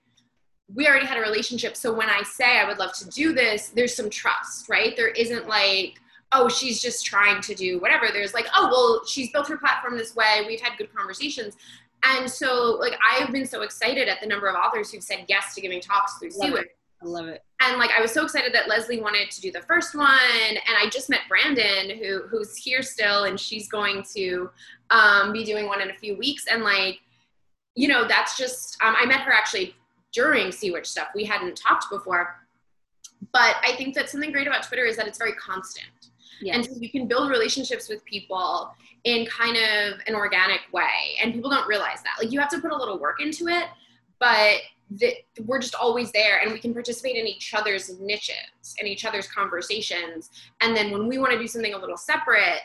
we already had a relationship. So when I say I would love to do this there's some trust right? There isn't like oh she's just trying to do whatever. There's like oh well she's built her platform this way. We've had good conversations and so, like, I've been so excited at the number of authors who've said yes to giving talks through SeaWitch. I love it. And like, I was so excited that Leslie wanted to do the first one, and I just met Brandon, who who's here still, and she's going to um, be doing one in a few weeks. And like, you know, that's just um, I met her actually during SeaWitch stuff. We hadn't talked before, but I think that something great about Twitter is that it's very constant. Yes. And so you can build relationships with people in kind of an organic way. And people don't realize that. Like you have to put a little work into it, but the, we're just always there and we can participate in each other's niches and each other's conversations. And then when we want to do something a little separate,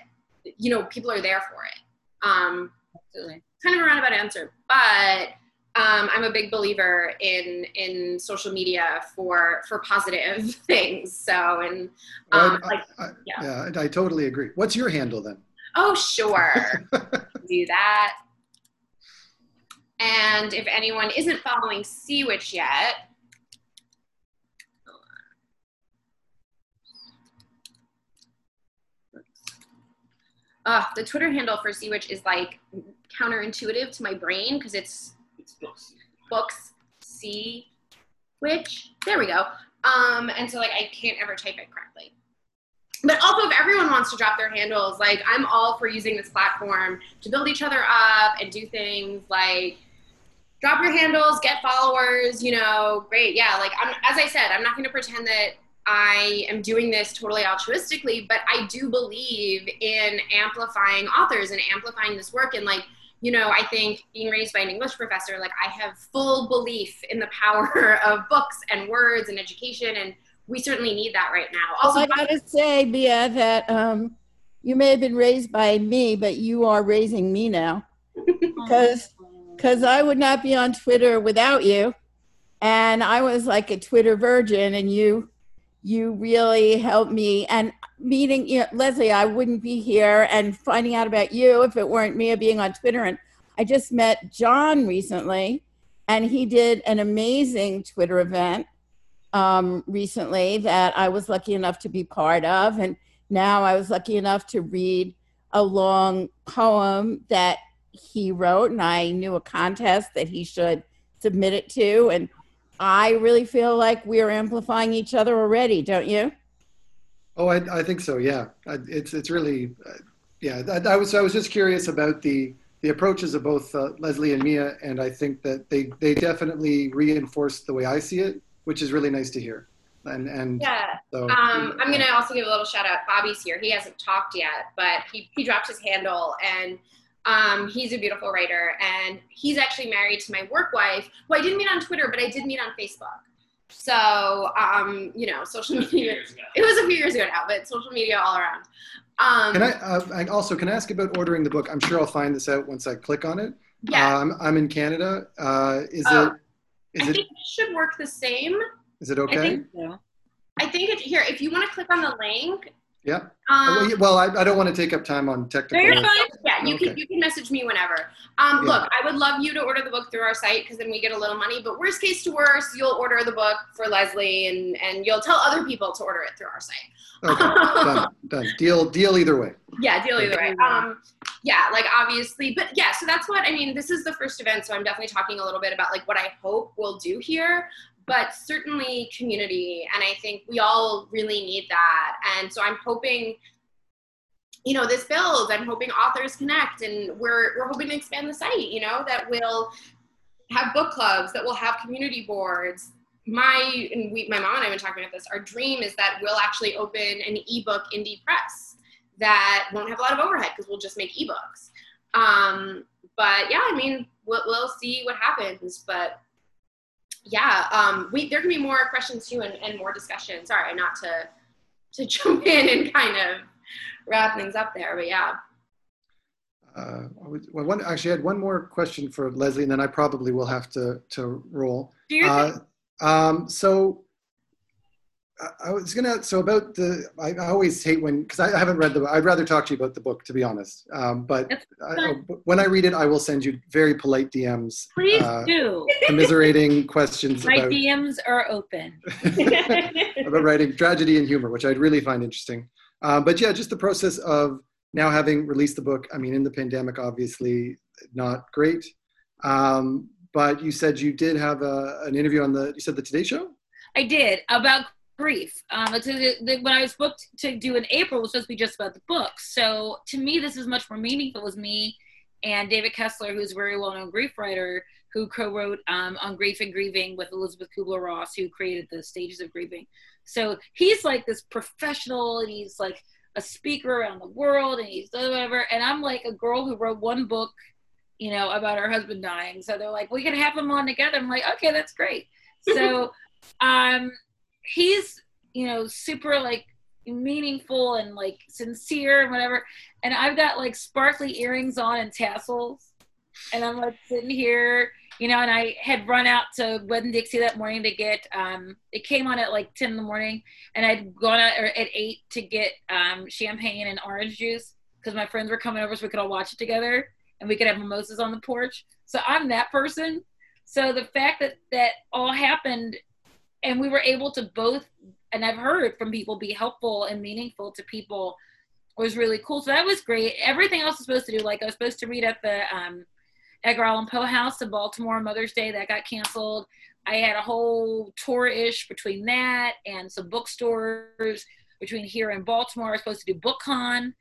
you know, people are there for it. Um, Absolutely. Kind of a roundabout answer, but um, I'm a big believer in in social media for for positive things. So and um, well, I, like, I, yeah. yeah, I totally agree. What's your handle then? Oh, sure. Do that. And if anyone isn't following SeaWitch yet, uh, the Twitter handle for SeaWitch is like counterintuitive to my brain because it's books. Books, Sea Witch. There we go. Um, and so like I can't ever type it correctly but also if everyone wants to drop their handles like i'm all for using this platform to build each other up and do things like drop your handles get followers you know great yeah like i'm as i said i'm not going to pretend that i am doing this totally altruistically but i do believe in amplifying authors and amplifying this work and like you know i think being raised by an english professor like i have full belief in the power of books and words and education and we certainly need that right now. Also, well, I gotta say, Mia, that um, you may have been raised by me, but you are raising me now, because because I would not be on Twitter without you, and I was like a Twitter virgin, and you you really helped me. And meeting you know, Leslie, I wouldn't be here, and finding out about you if it weren't me being on Twitter. And I just met John recently, and he did an amazing Twitter event um, recently that I was lucky enough to be part of. And now I was lucky enough to read a long poem that he wrote, and I knew a contest that he should submit it to. And I really feel like we're amplifying each other already, don't you? Oh, I, I think so. Yeah, it's it's really, uh, yeah. I, I, was I was just curious about the the approaches of both uh, Leslie and Mia, and I think that they they definitely reinforce the way I see it which is really nice to hear. And, and yeah, so, um, I'm gonna also give a little shout out. Bobby's here. He hasn't talked yet, but he, he dropped his handle and um, he's a beautiful writer and he's actually married to my work wife, who I didn't meet on Twitter, but I did meet on Facebook. So, um, you know, social media. It was a few years ago now, but social media all around. Um, can I, uh, I also can I ask about ordering the book? I'm sure I'll find this out once I click on it. Yeah. Um, I'm in Canada. Uh, is oh. it is I it, think it should work the same. Is it okay? I think, yeah. I think it, here, if you want to click on the link. Yeah. Um, well, I, I don't want to take up time on technical. No, you're fine. Yeah, you okay. can you can message me whenever. Um, yeah. Look, I would love you to order the book through our site because then we get a little money. But worst case to worst, you'll order the book for Leslie and and you'll tell other people to order it through our site. Okay, done, done. Deal, deal either way. Yeah, deal either way. Um, yeah, like obviously, but yeah. So that's what I mean. This is the first event, so I'm definitely talking a little bit about like what I hope we'll do here but certainly community. And I think we all really need that. And so I'm hoping, you know, this builds. I'm hoping authors connect, and we're we're hoping to expand the site. You know, that will have book clubs, that will have community boards. My and we, my mom and I have been talking about this. Our dream is that we'll actually open an ebook indie press that won't have a lot of overhead because we'll just make ebooks. Um, but yeah, I mean, we'll, we'll see what happens. But yeah, um, we there can be more questions too and, and more discussion. Sorry, not to to jump in and kind of wrap things up there. But yeah. Uh, well, one, actually, I had one more question for Leslie, and then I probably will have to to roll. Uh, um, so I was gonna. So about the, I, I always hate when because I, I, haven't read the. I'd rather talk to you about the book, to be honest. Um, but I, when I read it, I will send you very polite DMs. Please uh, do. Commiserating questions. My about, DMs are open. about writing tragedy and humor, which I'd really find interesting. Um, but yeah, just the process of now having released the book. I mean, in the pandemic, obviously not great. Um, but you said you did have a, an interview on the. You said the Today Show. I did about brief. Um, when I was booked to do in April, it was supposed to be just about the book. So to me, this is much more meaningful. It was me and David Kessler, who's a very well-known grief writer, who co-wrote um, on Grief and Grieving with Elisabeth Kubler-Ross, who created the stages of grieving. So he's like this professional, and he's like a speaker around the world, and he's whatever. And I'm like a girl who wrote one book, you know, about her husband dying. So they're like, we can have them on together. I'm like, okay, that's great. So um, he's you know super like meaningful and like sincere and whatever. And i've got like sparkly earrings on and tassels. And i'm like sitting here you know and i had run out to Winn-Dixie that morning to get um it came on at like 10 in the morning. And i'd gone out at 8 to get um champagne and orange juice because my friends were coming over so we could all watch it together and we could have mimosas on the porch. So i'm that person. So the fact that that all happened and we were able to both and i've heard from people be helpful and meaningful to people was really cool. So that was great. Everything else was supposed to do like i was supposed to read at the um, edgar allan poe house in baltimore on mother's day that got canceled. I had a whole tour-ish between that and some bookstores between here and baltimore. I was supposed to do bookcon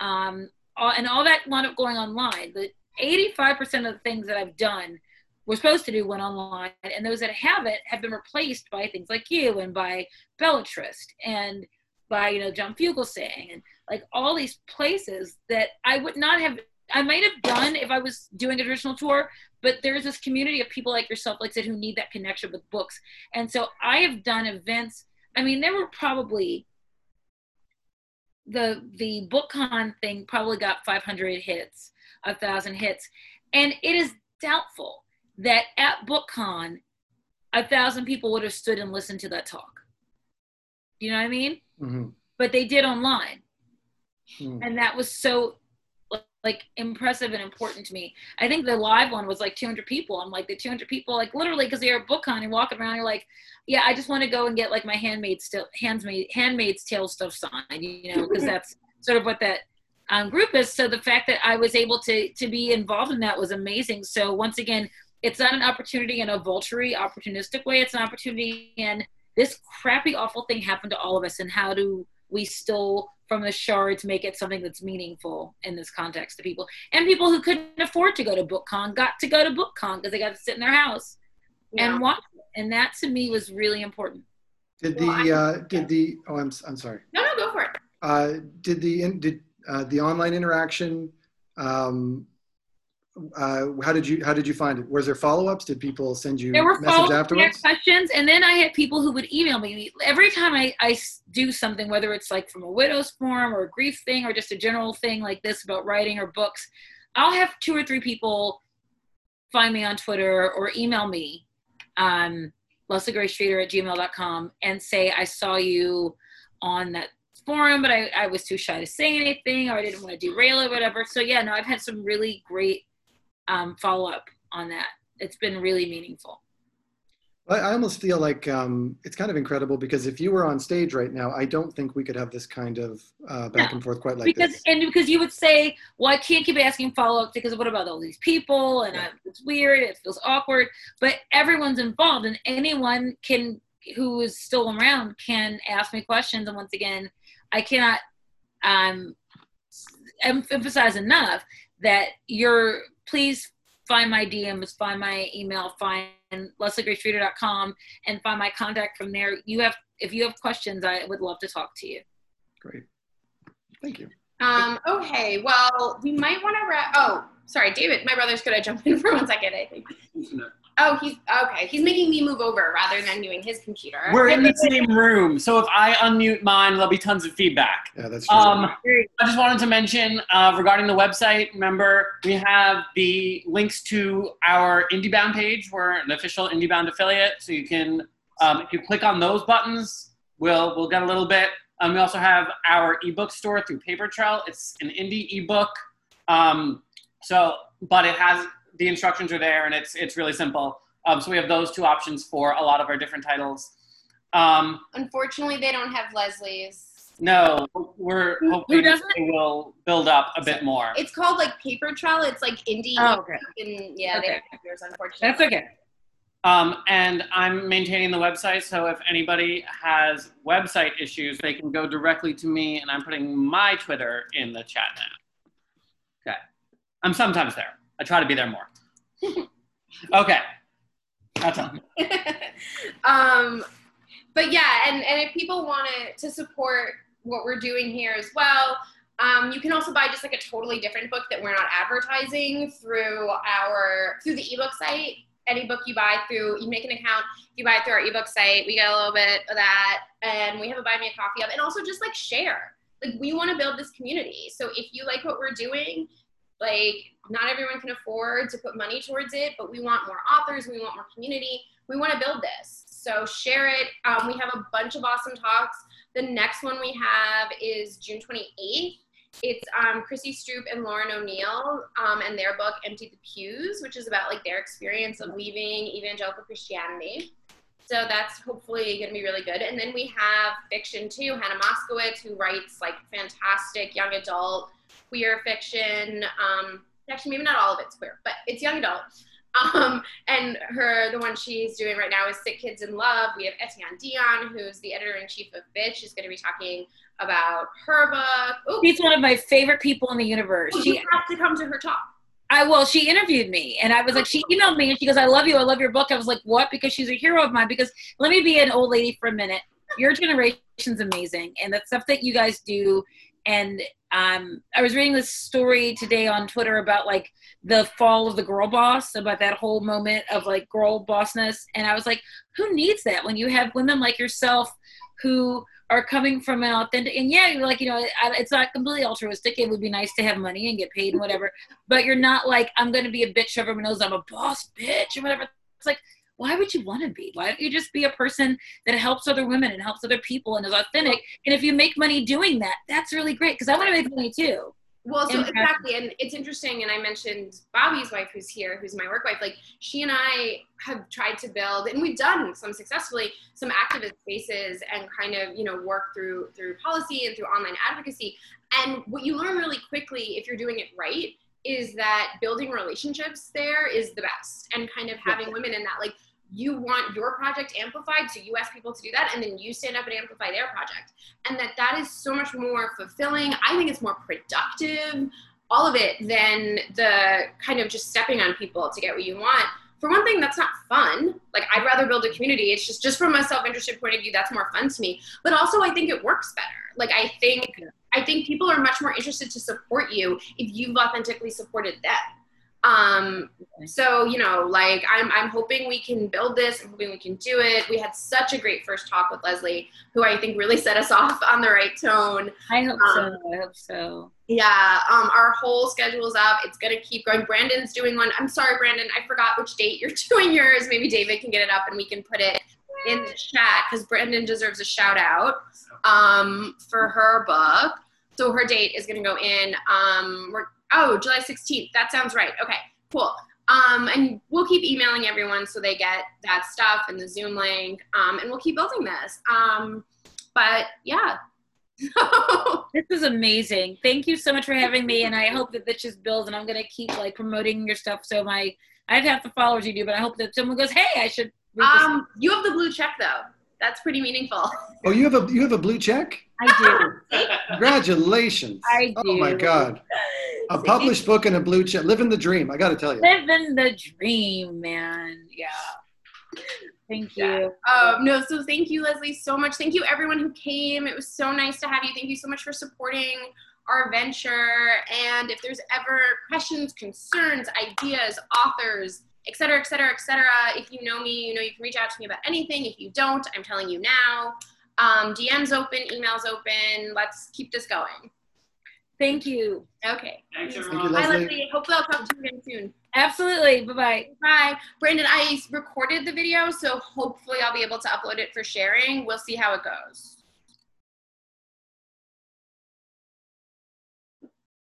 um, all, and all that wound up going online. But 85% of the things that i've done we're supposed to do went online, and those that haven't have been replaced by things like you and by Bellatrist and by you know John Fugelsang and like all these places that I would not have. I might have done if I was doing a traditional tour, but there's this community of people like yourself, like I said, who need that connection with books. And so I have done events. I mean, there were probably the the book con thing probably got 500 hits, a thousand hits, and it is doubtful that at BookCon, a thousand people would have stood and listened to that talk. Do you know what I mean? Mm-hmm. But they did online. Mm. And that was so like impressive and important to me. I think the live one was like 200 people. I'm like the 200 people, like literally, because they're at BookCon and walking around. You're like, yeah, I just want to go and get like my handmaid's still handmaid handmaid's tale stuff signed, you know, because that's sort of what that um, group is. So the fact that I was able to to be involved in that was amazing. So once again, it's not an opportunity in a vulture opportunistic way. It's an opportunity in this crappy, awful thing happened to all of us, and how do we still, from the shards, make it something that's meaningful in this context to people? And people who couldn't afford to go to BookCon got to go to BookCon because they got to sit in their house yeah. and watch. It. And that to me was really important. Did the well, uh, did the oh I'm I'm sorry. No, no, go for it. Uh, did the did uh, the online interaction um, uh, how did you how did you find it? Was there follow ups? Did people send you there were message afterwards? questions, and then I had people who would email me every time I, I do something, whether it's like from a widow's forum or a grief thing or just a general thing like this about writing or books. I'll have two or three people find me on Twitter or email me, um, Leslie Gray Streeter at gmail.com, and say I saw you on that forum, but I, I was too shy to say anything or I didn't want to derail it, whatever. So yeah, no, I've had some really great um, follow up on that. It's been really meaningful. I almost feel like um, it's kind of incredible because if you were on stage right now, I don't think we could have this kind of uh, back no, and forth quite like because, this. And because you would say, well, I can't keep asking follow up because what about all these people? And yeah. I, it's weird, it feels awkward. But everyone's involved, and anyone can who is still around can ask me questions. And once again, I cannot um, emphasize enough that you're please find my DMs, find my email, find lesliegraystreeter.com and find my contact from there. You have, if you have questions, I would love to talk to you. Great. Thank you. Um, okay, well, we might want to wrap. Oh, sorry, David. My brother's going to jump in for one second, I think. Oh, he's okay. He's making me move over rather than doing his computer. We're in the same room, so if I unmute mine, there'll be tons of feedback. Yeah, that's true. Um, I just wanted to mention uh, regarding the website. Remember, we have the links to our IndieBound page. We're an official IndieBound affiliate, so you can, um, if you click on those buttons, we'll we'll get a little bit. Um, we also have our ebook store through Paper Trail. It's an indie ebook, um, so but it has the instructions are there, and it's it's really simple. Um, so we have those two options for a lot of our different titles. Um, Unfortunately, they don't have Leslie's. no, we're Who- who hoping doesn't? it will build up a bit more. It's called like Paper Trail. It's like indie. Oh, okay. And yeah, they don't have yours, unfortunately. That's okay. Um, and I'm maintaining the website, so if anybody has website issues, they can go directly to me, and I'm putting my Twitter in the chat now. Okay. I'm sometimes there. I try to be there more. okay. That's all. um, but yeah, and, and if people want to support what we're doing here as well, um, you can also buy just like a totally different book that we're not advertising through our through the ebook site. Any book you buy through, you make an account. You buy it through our ebook site, we get a little bit of that, and we have a buy me a coffee up, and also just like share. Like we want to build this community. So if you like what we're doing, like not everyone can afford to put money towards it, but we want more authors, we want more community, we want to build this. So share it. Um, we have a bunch of awesome talks. The next one we have is June 28th. It's um, Chrissy Stroop and Lauren O'Neal um, and their book Empty the Pews, which is about like their experience of leaving evangelical Christianity. So that's hopefully going to be really good. And then we have fiction too. Hannah Moskowitz, who writes like fantastic young adult queer fiction. Um, actually, maybe not all of it's queer, but it's young adult. Um, and her, the one she's doing right now is Sick Kids in Love. We have Evette Dionne, who's the editor in chief of Bitch, is going to be talking about her book. Ooh, She's one of my favorite people in the universe. you She, have to come to her talk. I well, she interviewed me, and I was like, she emailed me, and she goes, "I love you, I love your book." I was like, "What?" Because she's a hero of mine. Because let me be an old lady for a minute. Your generation's amazing, and the stuff that you guys do. And um, I was reading this story today on Twitter about like the fall of the girl boss, about that whole moment of like girl bossness, and I was like, who needs that when you have women like yourself who are coming from an authentic and yeah you're like you know it's not completely altruistic it would be nice to have money and get paid and whatever but you're not like i'm going to be a bitch everyone knows i'm a boss bitch or whatever. It's like why would you want to be why don't you just be a person that helps other women and helps other people and is authentic and if you make money doing that that's really great because i want to make money too Well, so exactly, and it's interesting. And I mentioned Bobby's wife, who's here, who's my work wife. Like she and I have tried to build, and we've done some successfully, some activist spaces, and kind of you know work through through policy and through online advocacy. And what you learn really quickly, if you're doing it right, is that building relationships there is the best, and kind of having women in that like you want your project amplified so you ask people to do that and then you stand up and amplify their project. And that that is so much more fulfilling. I think it's more productive all of it than the kind of just stepping on people to get what you want. For one thing that's not fun. Like i'd rather build a community. It's just just from a self-interested point of view that's more fun to me. But also i think it works better. Like i think i think people are much more interested to support you if you've authentically supported them. Um so you know like i'm i'm hoping we can build this. I'm hoping we can do it. We had such a great first talk with leslie who i think really set us off on the right tone. I hope Um, so i hope so. Yeah um our whole schedule's up. It's gonna keep going. Brandon's doing one. I'm sorry brandon. I forgot which date you're doing yours. Maybe david can get it up and we can put it in the chat because brandon deserves a shout out um for her book so her date is gonna go in um we're oh july 16th that sounds right okay cool um, and we'll keep emailing everyone so they get that stuff and the Zoom link, um, and we'll keep building this. Um, but yeah. This is amazing. Thank you so much for having me, and I hope that this just builds. And I'm gonna keep like promoting your stuff. So my, I have half the followers you do, but I hope that someone goes, "Hey, I should." um, you have the blue check though. That's pretty meaningful. Oh, you have a you have a blue check? I do. Congratulations! I do. Oh my. God, a published book and a blue check. Living the dream. I got to tell you. Living the dream, man. Yeah. Thank you. Um, no, so thank you, Leslie, so much. Thank you, everyone who came. It was so nice to have you. Thank you so much for supporting our venture. And if there's ever questions, concerns, ideas, authors, et cetera, et cetera, et cetera. If you know me, you know you can reach out to me about anything. If you don't, I'm telling you now. Um, DM's open, emails open. Let's keep this going. Thank you. Okay. Thanks, Thank everyone. you, Bye, Leslie. Leslie. Hopefully, I'll talk to you again soon. Absolutely. Bye bye. Bye. Brandon, I recorded the video, so hopefully, I'll be able to upload it for sharing. We'll see how it goes.